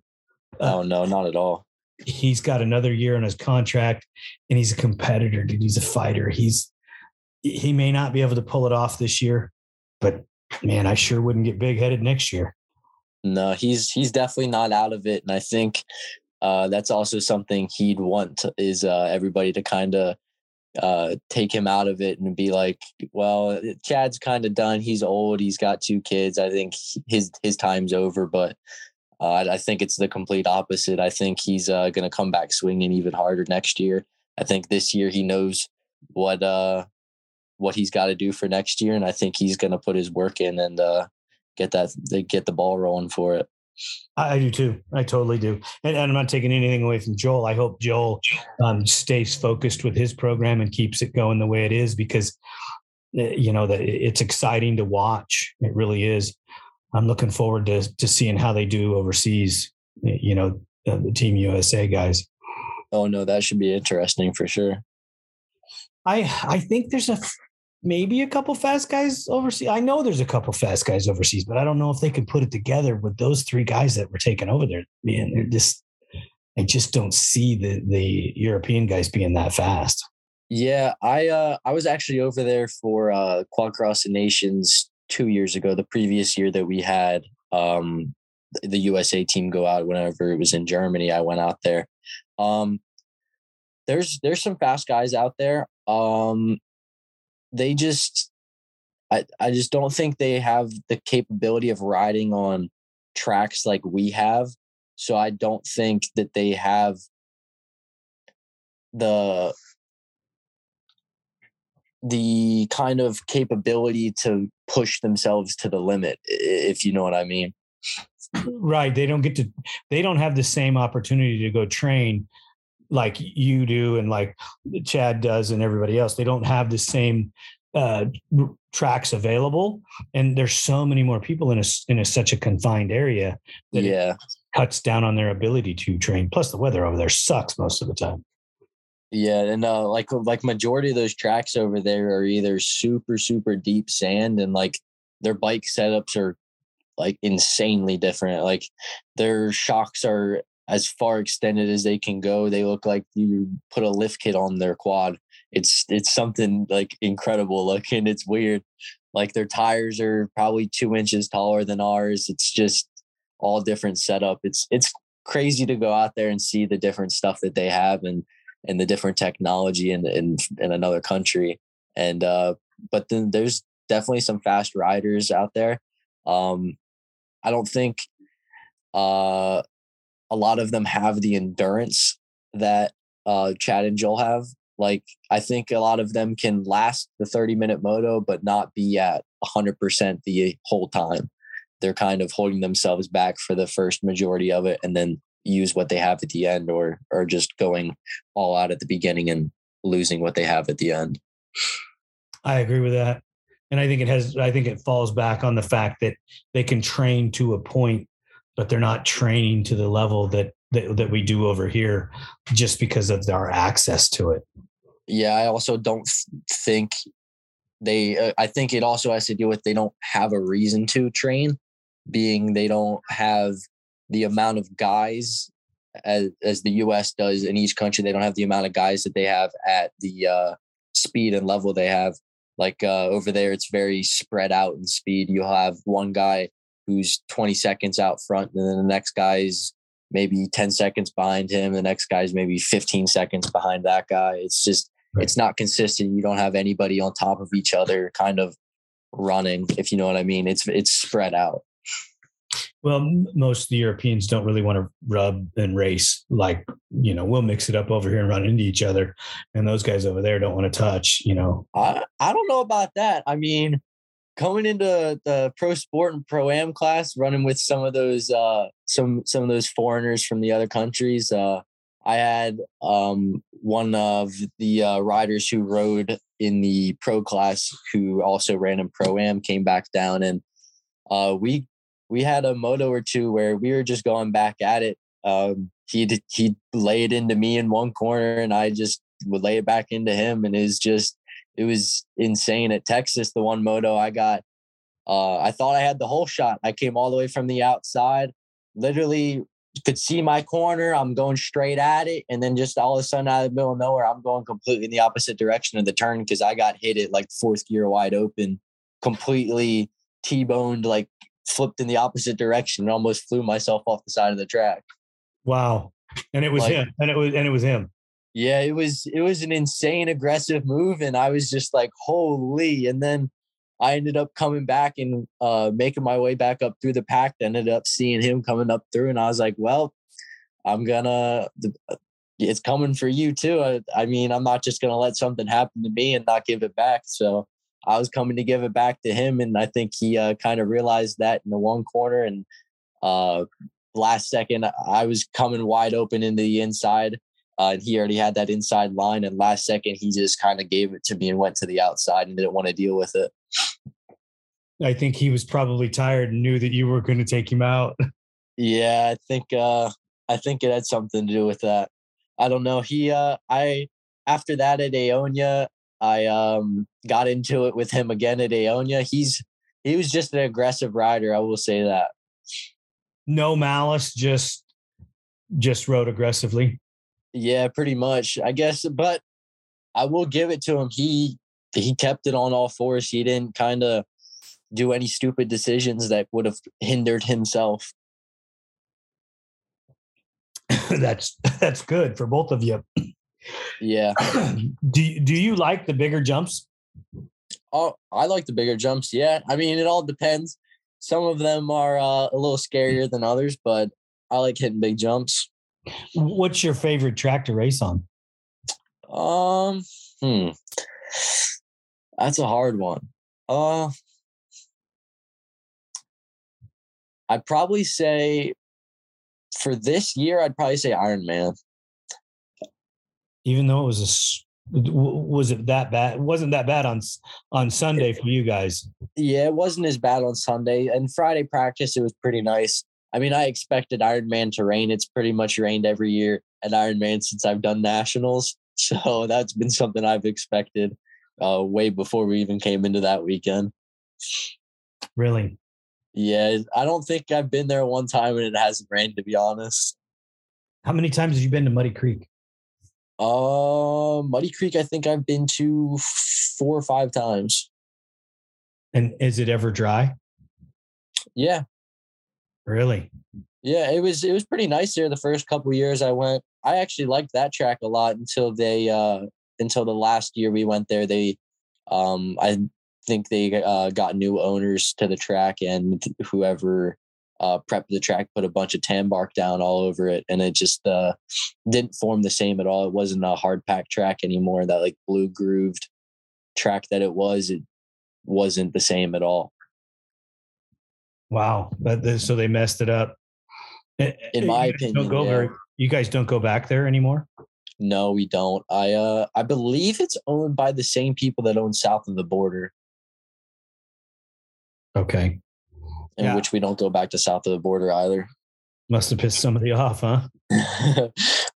Oh no, not at all. He's got another year on his contract, and he's a competitor, dude. He's a fighter. He's he may not be able to pull it off this year, but man, I sure wouldn't get big headed next year. No, he's he's definitely not out of it, and I think uh, that's also something he'd want is uh, everybody to kind of uh, take him out of it and be like, well, Chad's kind of done. He's old. He's got two kids. I think his his time's over. But uh, I think it's the complete opposite. I think he's uh, going to come back swinging even harder next year. I think this year he knows what uh, what he's got to do for next year, and I think he's going to put his work in and uh, get that get the ball rolling for it. I do too. I totally do. And, and, I'm not taking anything away from Joel. I hope Joel um, stays focused with his program and keeps it going the way it is because, eh, you know, that it's exciting to watch. It really is. I'm looking forward to to seeing how they do overseas. You know, the Team USA guys. Oh no, that should be interesting for sure. I I think there's a maybe a couple fast guys overseas. I know there's a couple fast guys overseas, but I don't know if they can put it together with those three guys that were taken over there. Man, they're just I just don't see the the European guys being that fast. Yeah, I uh I was actually over there for uh Quad Cross Nations two years ago, the previous year that we had um the USA team go out whenever it was in Germany. I went out there. Um there's there's some fast guys out there. Um they just I, I just don't think they have the capability of riding on tracks like we have. So I don't think that they have the the kind of capability to push themselves to the limit if you know what I mean. Right, they don't get to they don't have the same opportunity to go train like you do and like Chad does and everybody else. They don't have the same uh, tracks available, and there's so many more people in a in a, such a confined area that yeah cuts down on their ability to train. Plus, the weather over there sucks most of the time. Yeah, and uh, like like majority of those tracks over there are either super super deep sand and like their bike setups are like insanely different. Like their shocks are as far extended as they can go. They look like you put a lift kit on their quad. It's it's something like incredible looking. It's weird. Like their tires are probably two inches taller than ours. It's just all different setup. It's it's crazy to go out there and see the different stuff that they have and and the different technology in in, in another country. And uh, but then there's definitely some fast riders out there. Um, I don't think uh, a lot of them have the endurance that uh, Chad and Joel have. Like, I think a lot of them can last the 30 minute moto, but not be at 100% the whole time. They're kind of holding themselves back for the first majority of it and then use what they have at the end or or just going all out at the beginning and losing what they have at the end. I agree with that. And I think it has I think it falls back on the fact that they can train to a point but they're not training to the level that, that that we do over here just because of our access to it yeah i also don't think they uh, i think it also has to do with they don't have a reason to train being they don't have the amount of guys as, as the us does in each country they don't have the amount of guys that they have at the uh, speed and level they have like uh, over there it's very spread out in speed you'll have one guy who's 20 seconds out front, and then the next guy's maybe 10 seconds behind him. The next guy's maybe 15 seconds behind that guy. It's just, right. it's not consistent. You don't have anybody on top of each other kind of running, if you know what I mean. It's, it's spread out. Well, most of the Europeans don't really want to rub and race. Like, you know, we'll mix it up over here and run into each other. And those guys over there don't want to touch, you know. I, I don't know about that. I mean, coming into the pro sport and pro am class, running with some of those uh, some some of those foreigners from the other countries. Uh, I had um, one of the uh, riders who rode in the pro class who also ran in pro am came back down and uh, we we had a moto or two where we were just going back at it. Um, he'd lay it into me in one corner and I just would lay it back into him and it was just it was insane at Texas. The one moto I got Uh, I thought I had the hole shot. I came all the way from the outside, literally could see my corner. I'm going straight at it. And then just all of a sudden out of the middle of nowhere, I'm going completely in the opposite direction of the turn because I got hit it like fourth gear wide open, completely T-boned, like flipped in the opposite direction and almost flew myself off the side of the track. Wow. And it was Like- him. And it was and it was him. Yeah, it was it was an insane aggressive move, and I was just like, holy. And then I ended up coming back and uh making my way back up through the pack. Ended up seeing him coming up through, and I was like, well, I'm gonna. It's coming for you too. I, I mean, I'm not just gonna let something happen to me and not give it back. So I was coming to give it back to him, and I think he uh, kind of realized that in the one corner. And uh, last second, I was coming wide open into the inside, uh, and he already had that inside line. And last second, he just kind of gave it to me and went to the outside and didn't want to deal with it. I think he was probably tired and knew that you were going to take him out. [LAUGHS] Yeah, I think uh, I think it had something to do with that. I don't know. He uh, I after that at Aonia, I um got into it with him again at Aonia. He's he was just an aggressive rider. I will say that. No malice, just just rode aggressively. Yeah, pretty much. I guess, but I will give it to him. He he kept it on all fours. He didn't kind of do any stupid decisions that would have hindered himself. [LAUGHS] that's that's good for both of you. Yeah. [CLEARS THROAT] do you- do you like the bigger jumps? Oh, I like the bigger jumps. Yeah. I mean, it all depends. Some of them are uh, a little scarier than others, but I like hitting big jumps. What's your favorite track to race on? Um, hmm. That's a hard one. Uh I'd probably say for this year, I'd probably say Iron Man. Even though it was a was it that bad? It wasn't that bad on on Sunday for you guys. Yeah, it wasn't as bad on Sunday. And Friday practice, it was pretty nice. I mean, I expected Iron Man to rain. It's pretty much rained every year at Iron Man since I've done nationals. [LAUGHS] So that's been something I've expected uh, way before we even came into that weekend. Really? Yeah, I don't think I've been there one time and it hasn't rained, to be honest. How many times have you been to Muddy Creek? Uh, Muddy Creek, I think I've been to four or five times. And is it ever dry? Yeah, Really? yeah, it was it was pretty nice there the first couple years I went. I actually liked that track a lot until they uh until the last year we went there. They um I think they uh got new owners to the track and whoever uh prepped the track put a bunch of tan bark down all over it and it just uh didn't form the same at all. It wasn't a hard pack track anymore. That like blue grooved track that it was, it wasn't the same at all. Wow. But so they messed it up. Eh, In eh, my opinion, don't go yeah. very. You guys don't go back there anymore. No, we don't. I uh I believe it's owned by the same people that own south of the border, Okay. In Yeah. which we don't go back to south of the border either. Must have pissed somebody off, huh? [LAUGHS]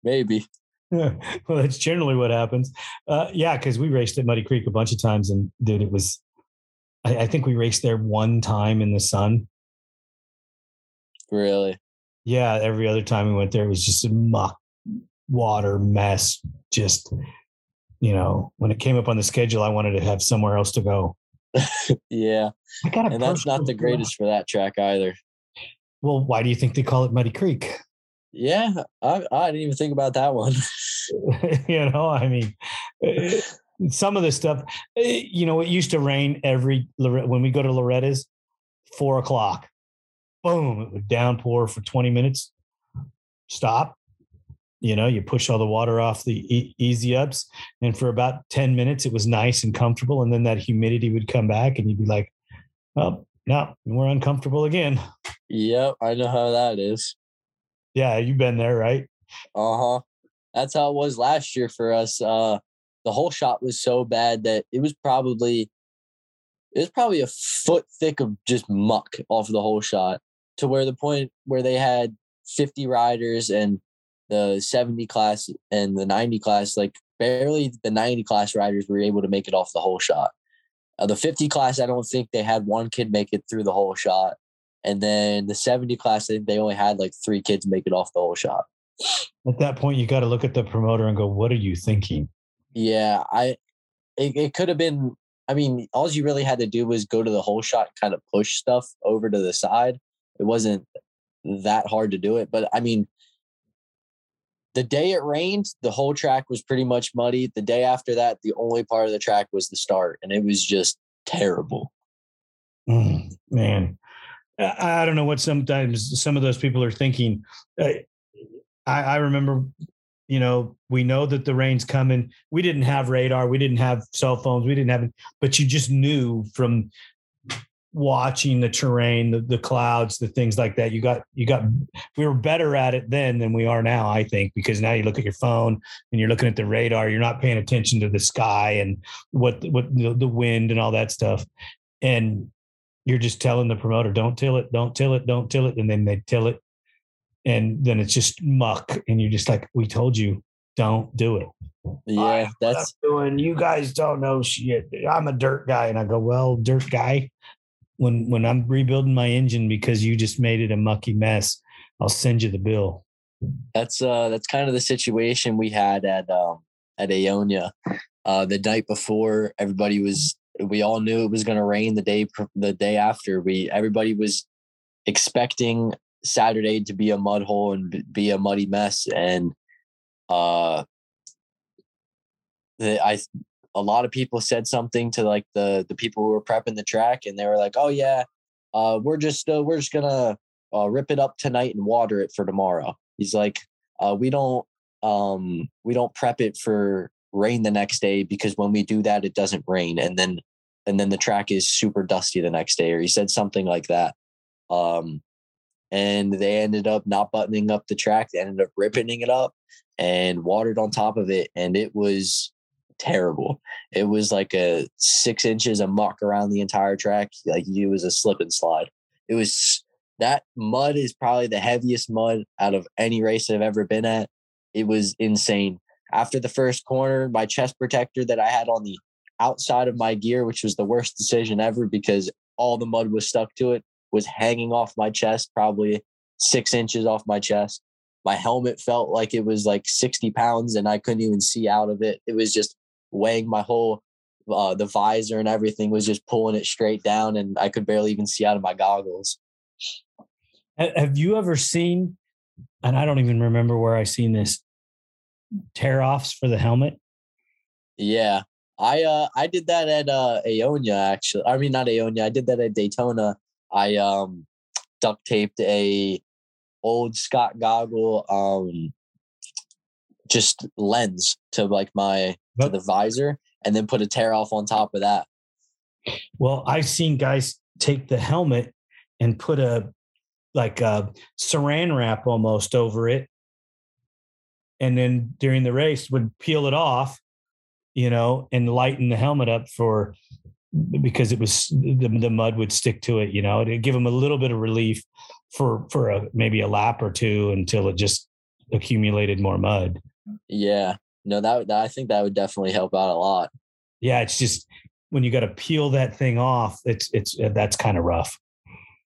Maybe. [LAUGHS] well, that's generally what happens. Uh, yeah, because we raced at Muddy Creek a bunch of times, and dude, it was. I, I think we raced there one time in the sun. Really. Yeah, every other time we went there, it was just a muck, water mess. Just, you know, when it came up on the schedule, I wanted to have somewhere else to go. [LAUGHS] Yeah. I got a And that's not the greatest for that track either. Well, why do you think they call it Muddy Creek? Yeah, I, I didn't even think about that one. [LAUGHS] you know, I mean, eh, some of the stuff, eh, you know, it used to rain every when we go to Loretta's, four o'clock. Boom, it would downpour for 20 minutes. Stop. You know, you push all the water off the e- easy ups. And for about 10 minutes, it was nice and comfortable. And then that humidity would come back, and you'd be like, oh, no, we're uncomfortable again. yep, I know how that is. Yeah, you've been there, right? Uh-huh. That's how it was last year for us. Uh the hole shot was so bad that it was probably it was probably a foot thick of just muck off the hole shot to where the point where they had 50 riders and the 70 class and the 90 class like barely the 90 class riders were able to make it off the hole shot Uh, the 50 class, I don't think they had one kid make it through the hole shot. And then the 70 class, I think they only had like three kids make it off the hole shot. At that point, you got to look at the promoter and go, "What are you thinking?" Yeah, I. It, it could have been. I mean, all you really had to do was go to the hole shot, kind of push stuff over to the side. It wasn't that hard to do it, but I mean, the day it rained, the whole track was pretty much muddy. The day after that, the only part of the track was the start, and it was just terrible. Mm, man, I don't know what sometimes some of those people are thinking. I, I remember, you know, we know that the rain's coming. We didn't have radar, we didn't have cell phones, we didn't have, it, but you just knew from watching the terrain, the, the clouds, the things like that. You got, you got, we were better at it then than we are now, I think, because now you look at your phone and you're looking at the radar, you're not paying attention to the sky and what, what the, the wind and all that stuff. And you're just telling the promoter, don't till it, don't till it, don't till it. And then they till it. And then it's just muck. And you're just like, we told you, don't do it. Yeah, that's doing. You guys don't know shit. I'm a dirt guy. And I go, well, dirt guy, when when I'm rebuilding my engine because you just made it a mucky mess, I'll send you the bill. That's uh that's kind of the situation we had at um at Ionia. Uh the night before everybody was we all knew it was going to rain the day the day after. We everybody was expecting Saturday to be a mud hole and be a muddy mess and uh the, I a lot of people said something to like the the people who were prepping the track and they were like oh yeah uh, we're just uh, we're just gonna uh, rip it up tonight and water it for tomorrow. He's like uh, we don't um we don't prep it for rain the next day because when we do that it doesn't rain. And then and then the track is super dusty the next day or he said something like that. Um and they ended up not buttoning up the track they ended up ripping it up and watered on top of it and it was terrible. It was like a six inches of muck around the entire track. Like it was a slip and slide. It was that mud is probably the heaviest mud out of any race I've ever been at. It was insane. After the first corner, my chest protector that I had on the outside of my gear, which was the worst decision ever because all the mud was stuck to it, was hanging off my chest, probably six inches off my chest. My helmet felt like it was like 60 pounds and I couldn't even see out of it. It was just weighing my whole uh, the visor and everything was just pulling it straight down, and I could barely even see out of my goggles. Have you ever seen? And I don't even remember where I seen this tear offs for the helmet. Yeah, I uh I did that at uh Ionia actually. I mean not Ionia. I did that at Daytona. I um duct taped a old Scott goggle um just lens to like my to the visor and then put a tear off on top of that. Well, I've seen guys take the helmet and put a like a saran wrap almost over it. And then during the race would peel it off, you know, and lighten the helmet up for because it was the, the mud would stick to it, you know, it'd give them a little bit of relief for for a, maybe a lap or two until it just accumulated more mud. Yeah no, that, that I think that would definitely help out a lot. Yeah, it's just when you got to peel that thing off, it's it's uh, that's kind of rough.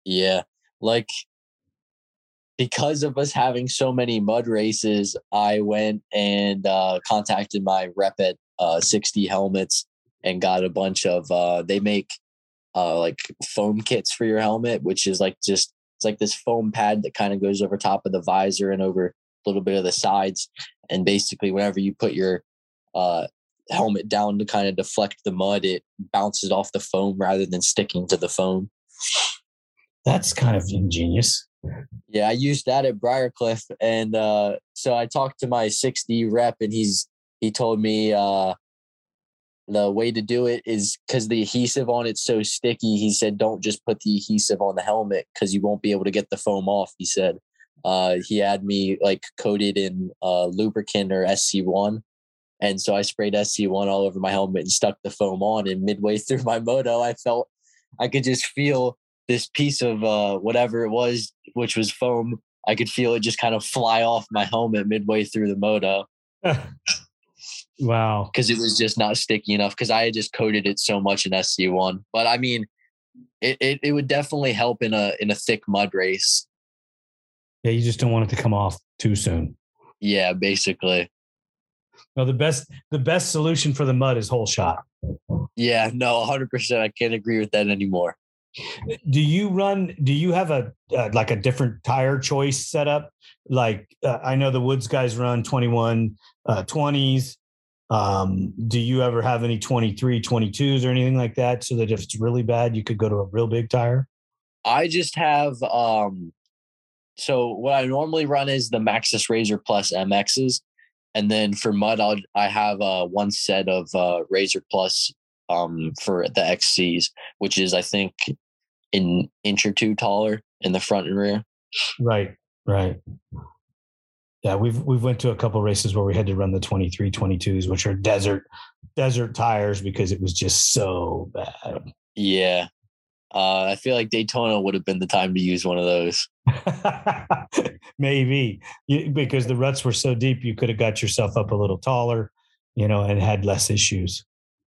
Yeah, like because of us having so many mud races, I went and uh, contacted my rep at uh, 6D helmets and got a bunch of. Uh, they make uh, like foam kits for your helmet, which is like just it's like this foam pad that kind of goes over top of the visor and over little bit of the sides, and basically whenever you put your uh, helmet down to kind of deflect the mud, it bounces off the foam rather than sticking to the foam. That's kind of ingenious. Yeah, I used that at Briarcliff, and uh, so I talked to my 6D rep, and he's he told me uh, the way to do it is because the adhesive on it's so sticky. He said, don't just put the adhesive on the helmet because you won't be able to get the foam off. He said, uh, he had me like coated in uh, lubricant or SC1. And so I sprayed SC1 all over my helmet and stuck the foam on. And midway [LAUGHS] through my moto, I felt I could just feel this piece of uh, whatever it was, which was foam. I could feel it just kind of fly off my helmet midway through the moto. [LAUGHS] Wow. Because it was just not sticky enough because I had just coated it so much in SC1. But I mean, it, it, it would definitely help in a in a thick mud race. Yeah, you just don't want it to come off too soon. Yeah, basically. No, the best the best solution for the mud is hole shot. Yeah, no, 100%. I can't agree with that anymore. Do you run? Do you have a uh, like a different tire choice setup? Like uh, I know the Woods guys run 21 uh, 20s. Um, do you ever have any 23 22s or anything like that? So that if it's really bad, you could go to a real big tire. I just have um so what I normally run is the Maxxis Razr Plus MXs. And then for mud, I'll, I have uh, one set of uh, Razr Plus um, for the XCs, which is I think an inch or two taller in the front and rear. Right, right. Yeah, we've we've went to a couple races where we had to run the 23 22s, which are desert desert tires because it was just so bad. Yeah. Uh, I feel like Daytona would have been the time to use one of those. [LAUGHS] Maybe you, because the ruts were so deep, you could have got yourself up a little taller, you know, and had less issues.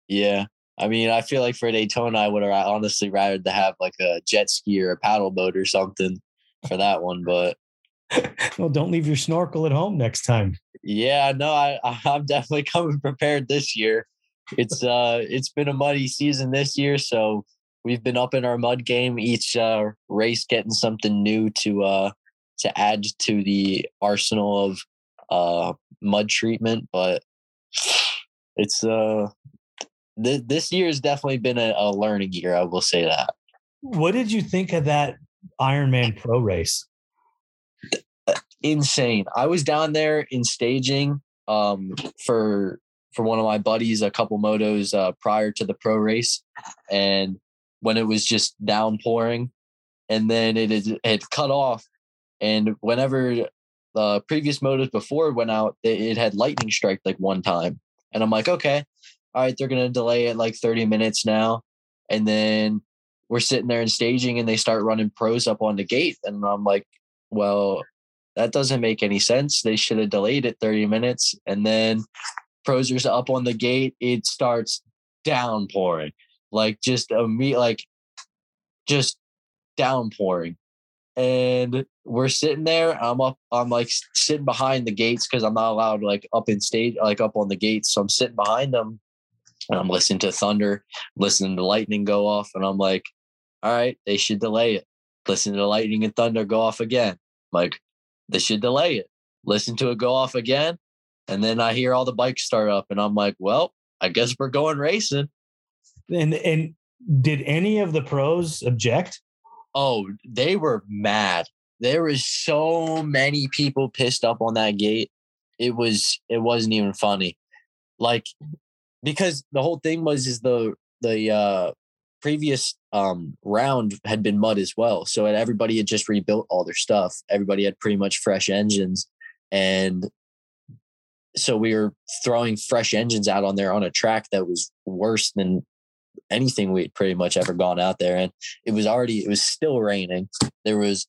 Yeah. I mean, I feel like for Daytona, I would have honestly rather to have like a jet ski or a paddle boat or something for that one. But [LAUGHS] well, don't leave your snorkel at home next time. Yeah, no, I [LAUGHS] I'm definitely coming prepared this year. It's uh it's been a muddy season this year, so we've been up in our mud game each uh, race, getting something new to uh to add to the arsenal of uh mud treatment. But it's uh th- this year has definitely been a, a learning year. I will say that. What did you think of that Ironman Pro race? insane. I was down there in staging um, for for one of my buddies a couple motos uh, prior to the pro race, and when it was just downpouring, and then it is it cut off, and whenever the previous motos before went out, it had lightning strike like one time, and I'm like, okay, all right, they're gonna delay it like 30 minutes now, and then we're sitting there in staging, and they start running pros up on the gate, and I'm like, well, that doesn't make any sense. They should have delayed it 30 minutes. And then Proser's up on the gate. It starts downpouring, like just a me, like just downpouring. And we're sitting there. I'm up. I'm like sitting behind the gates because I'm not allowed like up in stage, like up on the gates. So I'm sitting behind them, and I'm listening to thunder, listening to lightning go off, and I'm like, all right, they should delay it. Listen to lightning and thunder go off again. I'm like, they should delay it. Listen to it go off again. And then I hear all the bikes start up and I'm like, well, I guess we're going racing. And and did any of the pros object? Oh, they were mad. There was so many people pissed up on that gate. It was it wasn't even funny. Like because the whole thing was is the the uh previous um, round had been mud as well. So everybody had just rebuilt all their stuff. Everybody had pretty much fresh engines. And so we were throwing fresh engines out on there on a track that was worse than anything we'd pretty much ever gone out there. And it was already, it was still raining. There was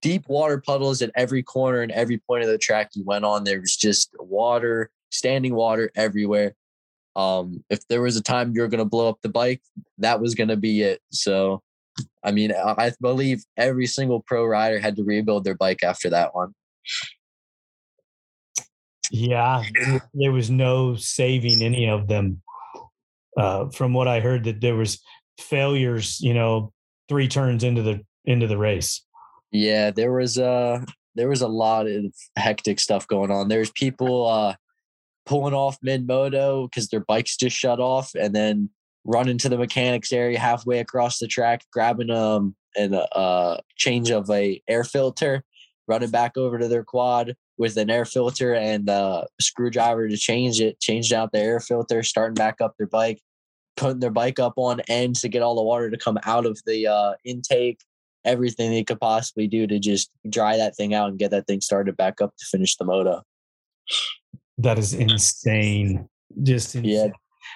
deep water puddles at every corner and every point of the track you went on. There was just water, standing water everywhere um, if there was a time you're going to blow up the bike, that was going to be it. So, I mean, I believe every single pro rider had to rebuild their bike after that one. Yeah, there was no saving any of them. Uh, from what I heard, that there was failures. You know, three turns into the into the race. Yeah, there was a uh, there was a lot of hectic stuff going on. There's people uh, pulling off mid moto because their bikes just shut off and then running to the mechanics area halfway across the track, grabbing um and a uh, change of a air filter, running back over to their quad with an air filter and a screwdriver to change it, changed out the air filter, starting back up their bike, putting their bike up on ends to get all the water to come out of the uh, intake, everything they could possibly do to just dry that thing out and get that thing started back up to finish the moto. That is insane. Just insane.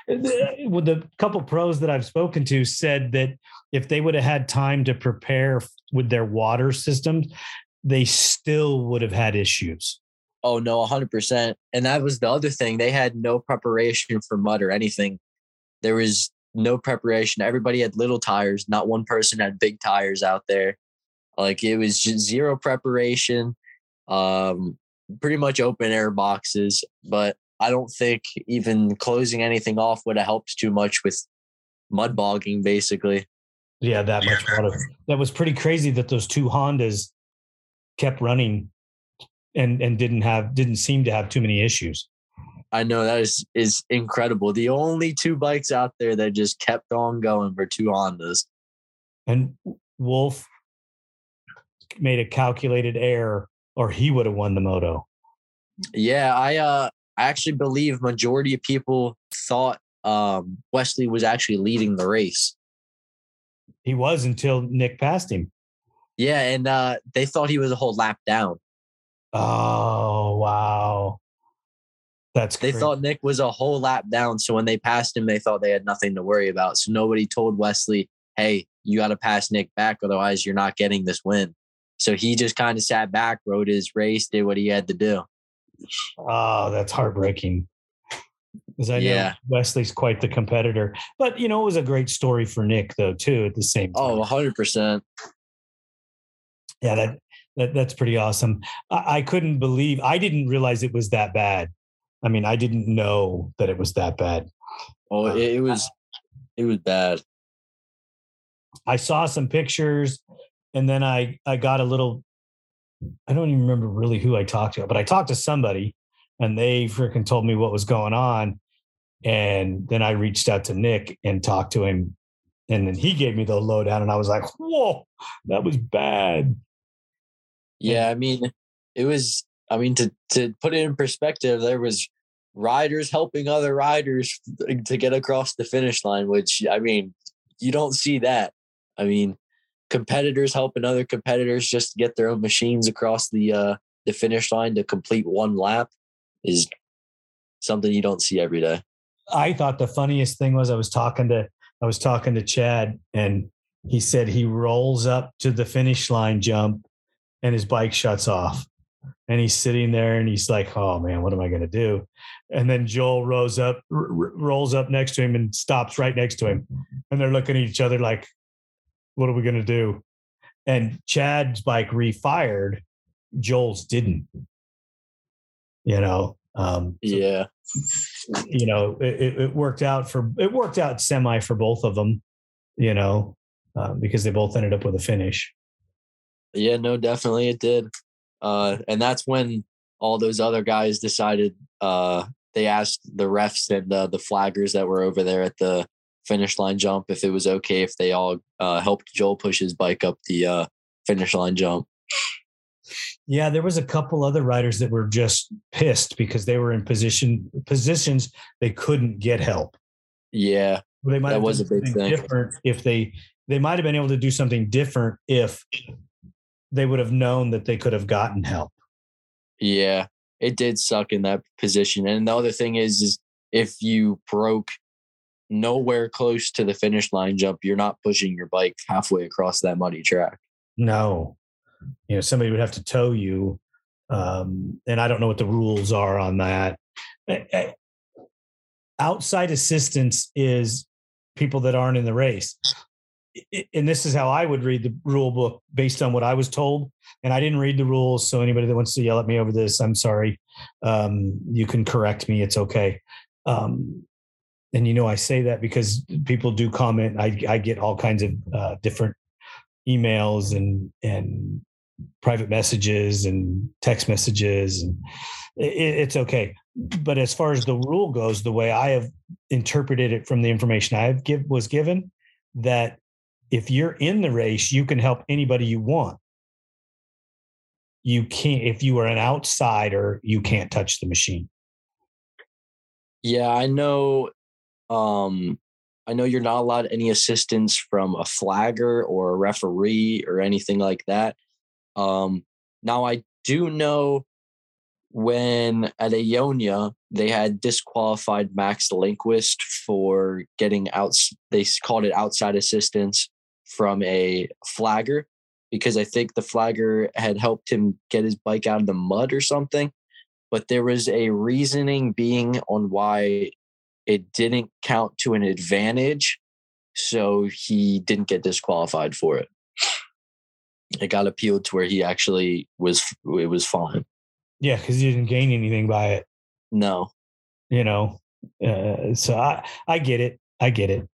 yeah. With the couple pros that I've spoken to said that if they would have had time to prepare with their water systems, they still would have had issues. Oh no, hundred percent. And that was the other thing. They had no preparation for mud or anything. There was no preparation. Everybody had little tires. Not one person had big tires out there. Like it was just zero preparation. Um, pretty much open air boxes, but I don't think even closing anything off would have helped too much with mud bogging, basically. Yeah, that much water. That was pretty crazy that those two Hondas kept running and and didn't have didn't seem to have too many issues. I know that is is incredible. The only two bikes out there that just kept on going were two Hondas. And Wolf made a calculated error, or he would have won the moto. Yeah, I uh I actually believe majority of people thought um Wesley was actually leading the race. He was until Nick passed him. Yeah, and uh they thought he was a whole lap down. Oh wow. That's they crazy. thought Nick was a whole lap down. So when they passed him, they thought they had nothing to worry about. So nobody told Wesley, hey, you got to pass Nick back. Otherwise, you're not getting this win. So he just kind of sat back, rode his race, did what he had to do. Oh, that's heartbreaking. Because I know Yeah. Wesley's quite the competitor. But you know, it was a great story for Nick though, too, at the same time. Oh, 100%. Yeah, that, that that's pretty awesome. I, I couldn't believe I didn't realize it was that bad. I mean, I didn't know that it was that bad. Oh, it, it was it was bad. I saw some pictures and then I I got a little I don't even remember really who I talked to, but I talked to somebody and they freaking told me what was going on. And then I reached out to Nick and talked to him. And then he gave me the lowdown and I was like, whoa, that was bad. Yeah, I mean, it was. I mean, to to put it in perspective, there was riders helping other riders to get across the finish line. Which I mean, you don't see that. I mean, competitors helping other competitors just to get their own machines across the uh, the finish line to complete one lap is something you don't see every day. I thought the funniest thing was I was talking to I was talking to Chad and he said he rolls up to the finish line jump and his bike shuts off. And he's sitting there and he's like, "Oh man, what am I going to do?" And then Joel rolls up r- rolls up next to him and stops right next to him. And they're looking at each other like, "What are we going to do?" And Chad's bike refired, Joel's didn't. You know, um, so Yeah, you know, it, it- it worked out for it worked out semi for both of them, you know, uh, because they both ended up with a finish. Yeah, no, definitely it did. Uh, and that's when all those other guys decided. Uh, they asked the refs and uh, the flaggers that were over there at the finish line jump if it was okay if they all uh, helped Joel push his bike up the uh, finish line jump. Yeah, there was a couple other riders that were just pissed because they were in position positions they couldn't get help. Yeah, Well, They might That have was a big thing. different if they they might have been able to do something different if they would have known that they could have gotten help. yeah, it did suck in that position. And the other thing is, is if you broke nowhere close to the finish line jump, you're not pushing your bike halfway across that muddy track. No, you know somebody would have to tow you, um, and I don't know what the rules are on that. Eh, eh, Outside assistance is people that aren't in the race, and this is how I would read the rule book based on what I was told. And I didn't read the rules, so anybody that wants to yell at me over this, I'm sorry. Um, you can correct me; it's okay. Um, and you know, I say that because people do comment. I, I get all kinds of uh, different emails and and private messages and text messages and it, it's okay but as far as the rule goes the way i have interpreted it from the information i have give was given that if you're in the race you can help anybody you want you can't if you are an outsider you can't touch the machine Yeah, I know. Um, I know you're not allowed any assistance from a flagger or a referee or anything like that. Um, now I do know when at Ionia they had disqualified Max Linquist for getting out. They called it outside assistance from a flagger because I think the flagger had helped him get his bike out of the mud or something. but there was a reasoning being on why it didn't count to an advantage. So he didn't get disqualified for it. It got appealed to where he actually was, it was fine. Yeah, because he didn't gain anything by it. No. You know, uh, so I, I get it. I get it.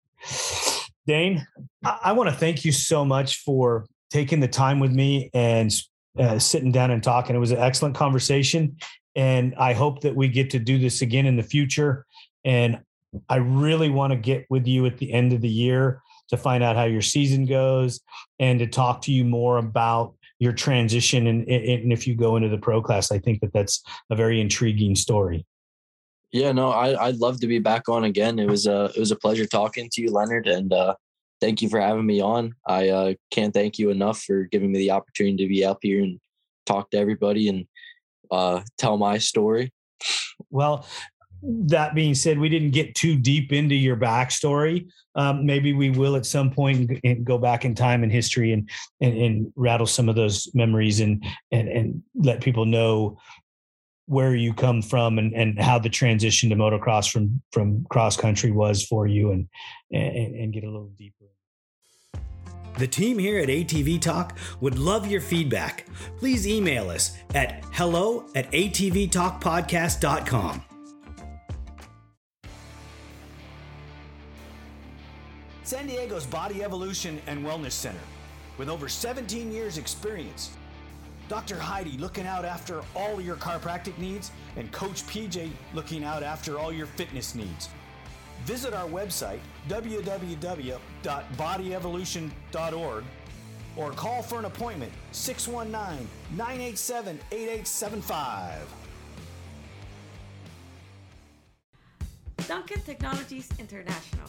Dane, I, I want to thank you so much for taking the time with me and uh, sitting down and talking. It was an excellent conversation. And I hope that we get to do this again in the future. And I really want to get with you at the end of the year to find out how your season goes and to talk to you more about your transition and, and if you go into the pro class. I think that that's a very intriguing story. Yeah, no, I, I'd love to be back on again. It was a it was a pleasure talking to you, Leonard, and uh, thank you for having me on. I uh, can't thank you enough for giving me the opportunity to be up here and talk to everybody and uh, tell my story. Well, that being said, we didn't get too deep into your backstory. Um, maybe we will at some point and go back in time in history and, and, and rattle some of those memories and and and let people know where you come from and, and how the transition to motocross from from cross country was for you and, and and get a little deeper. The team here at ATV Talk would love your feedback. Please email us at hello at atvtalkpodcast.com. San Diego's Body Evolution and Wellness Center. With over 17 years' experience, Dr. Heidi looking out after all your chiropractic needs, and Coach PJ looking out after all your fitness needs. Visit our website, www.bodyevolution.org, or call for an appointment 619 987 8875. Duncan Technologies International.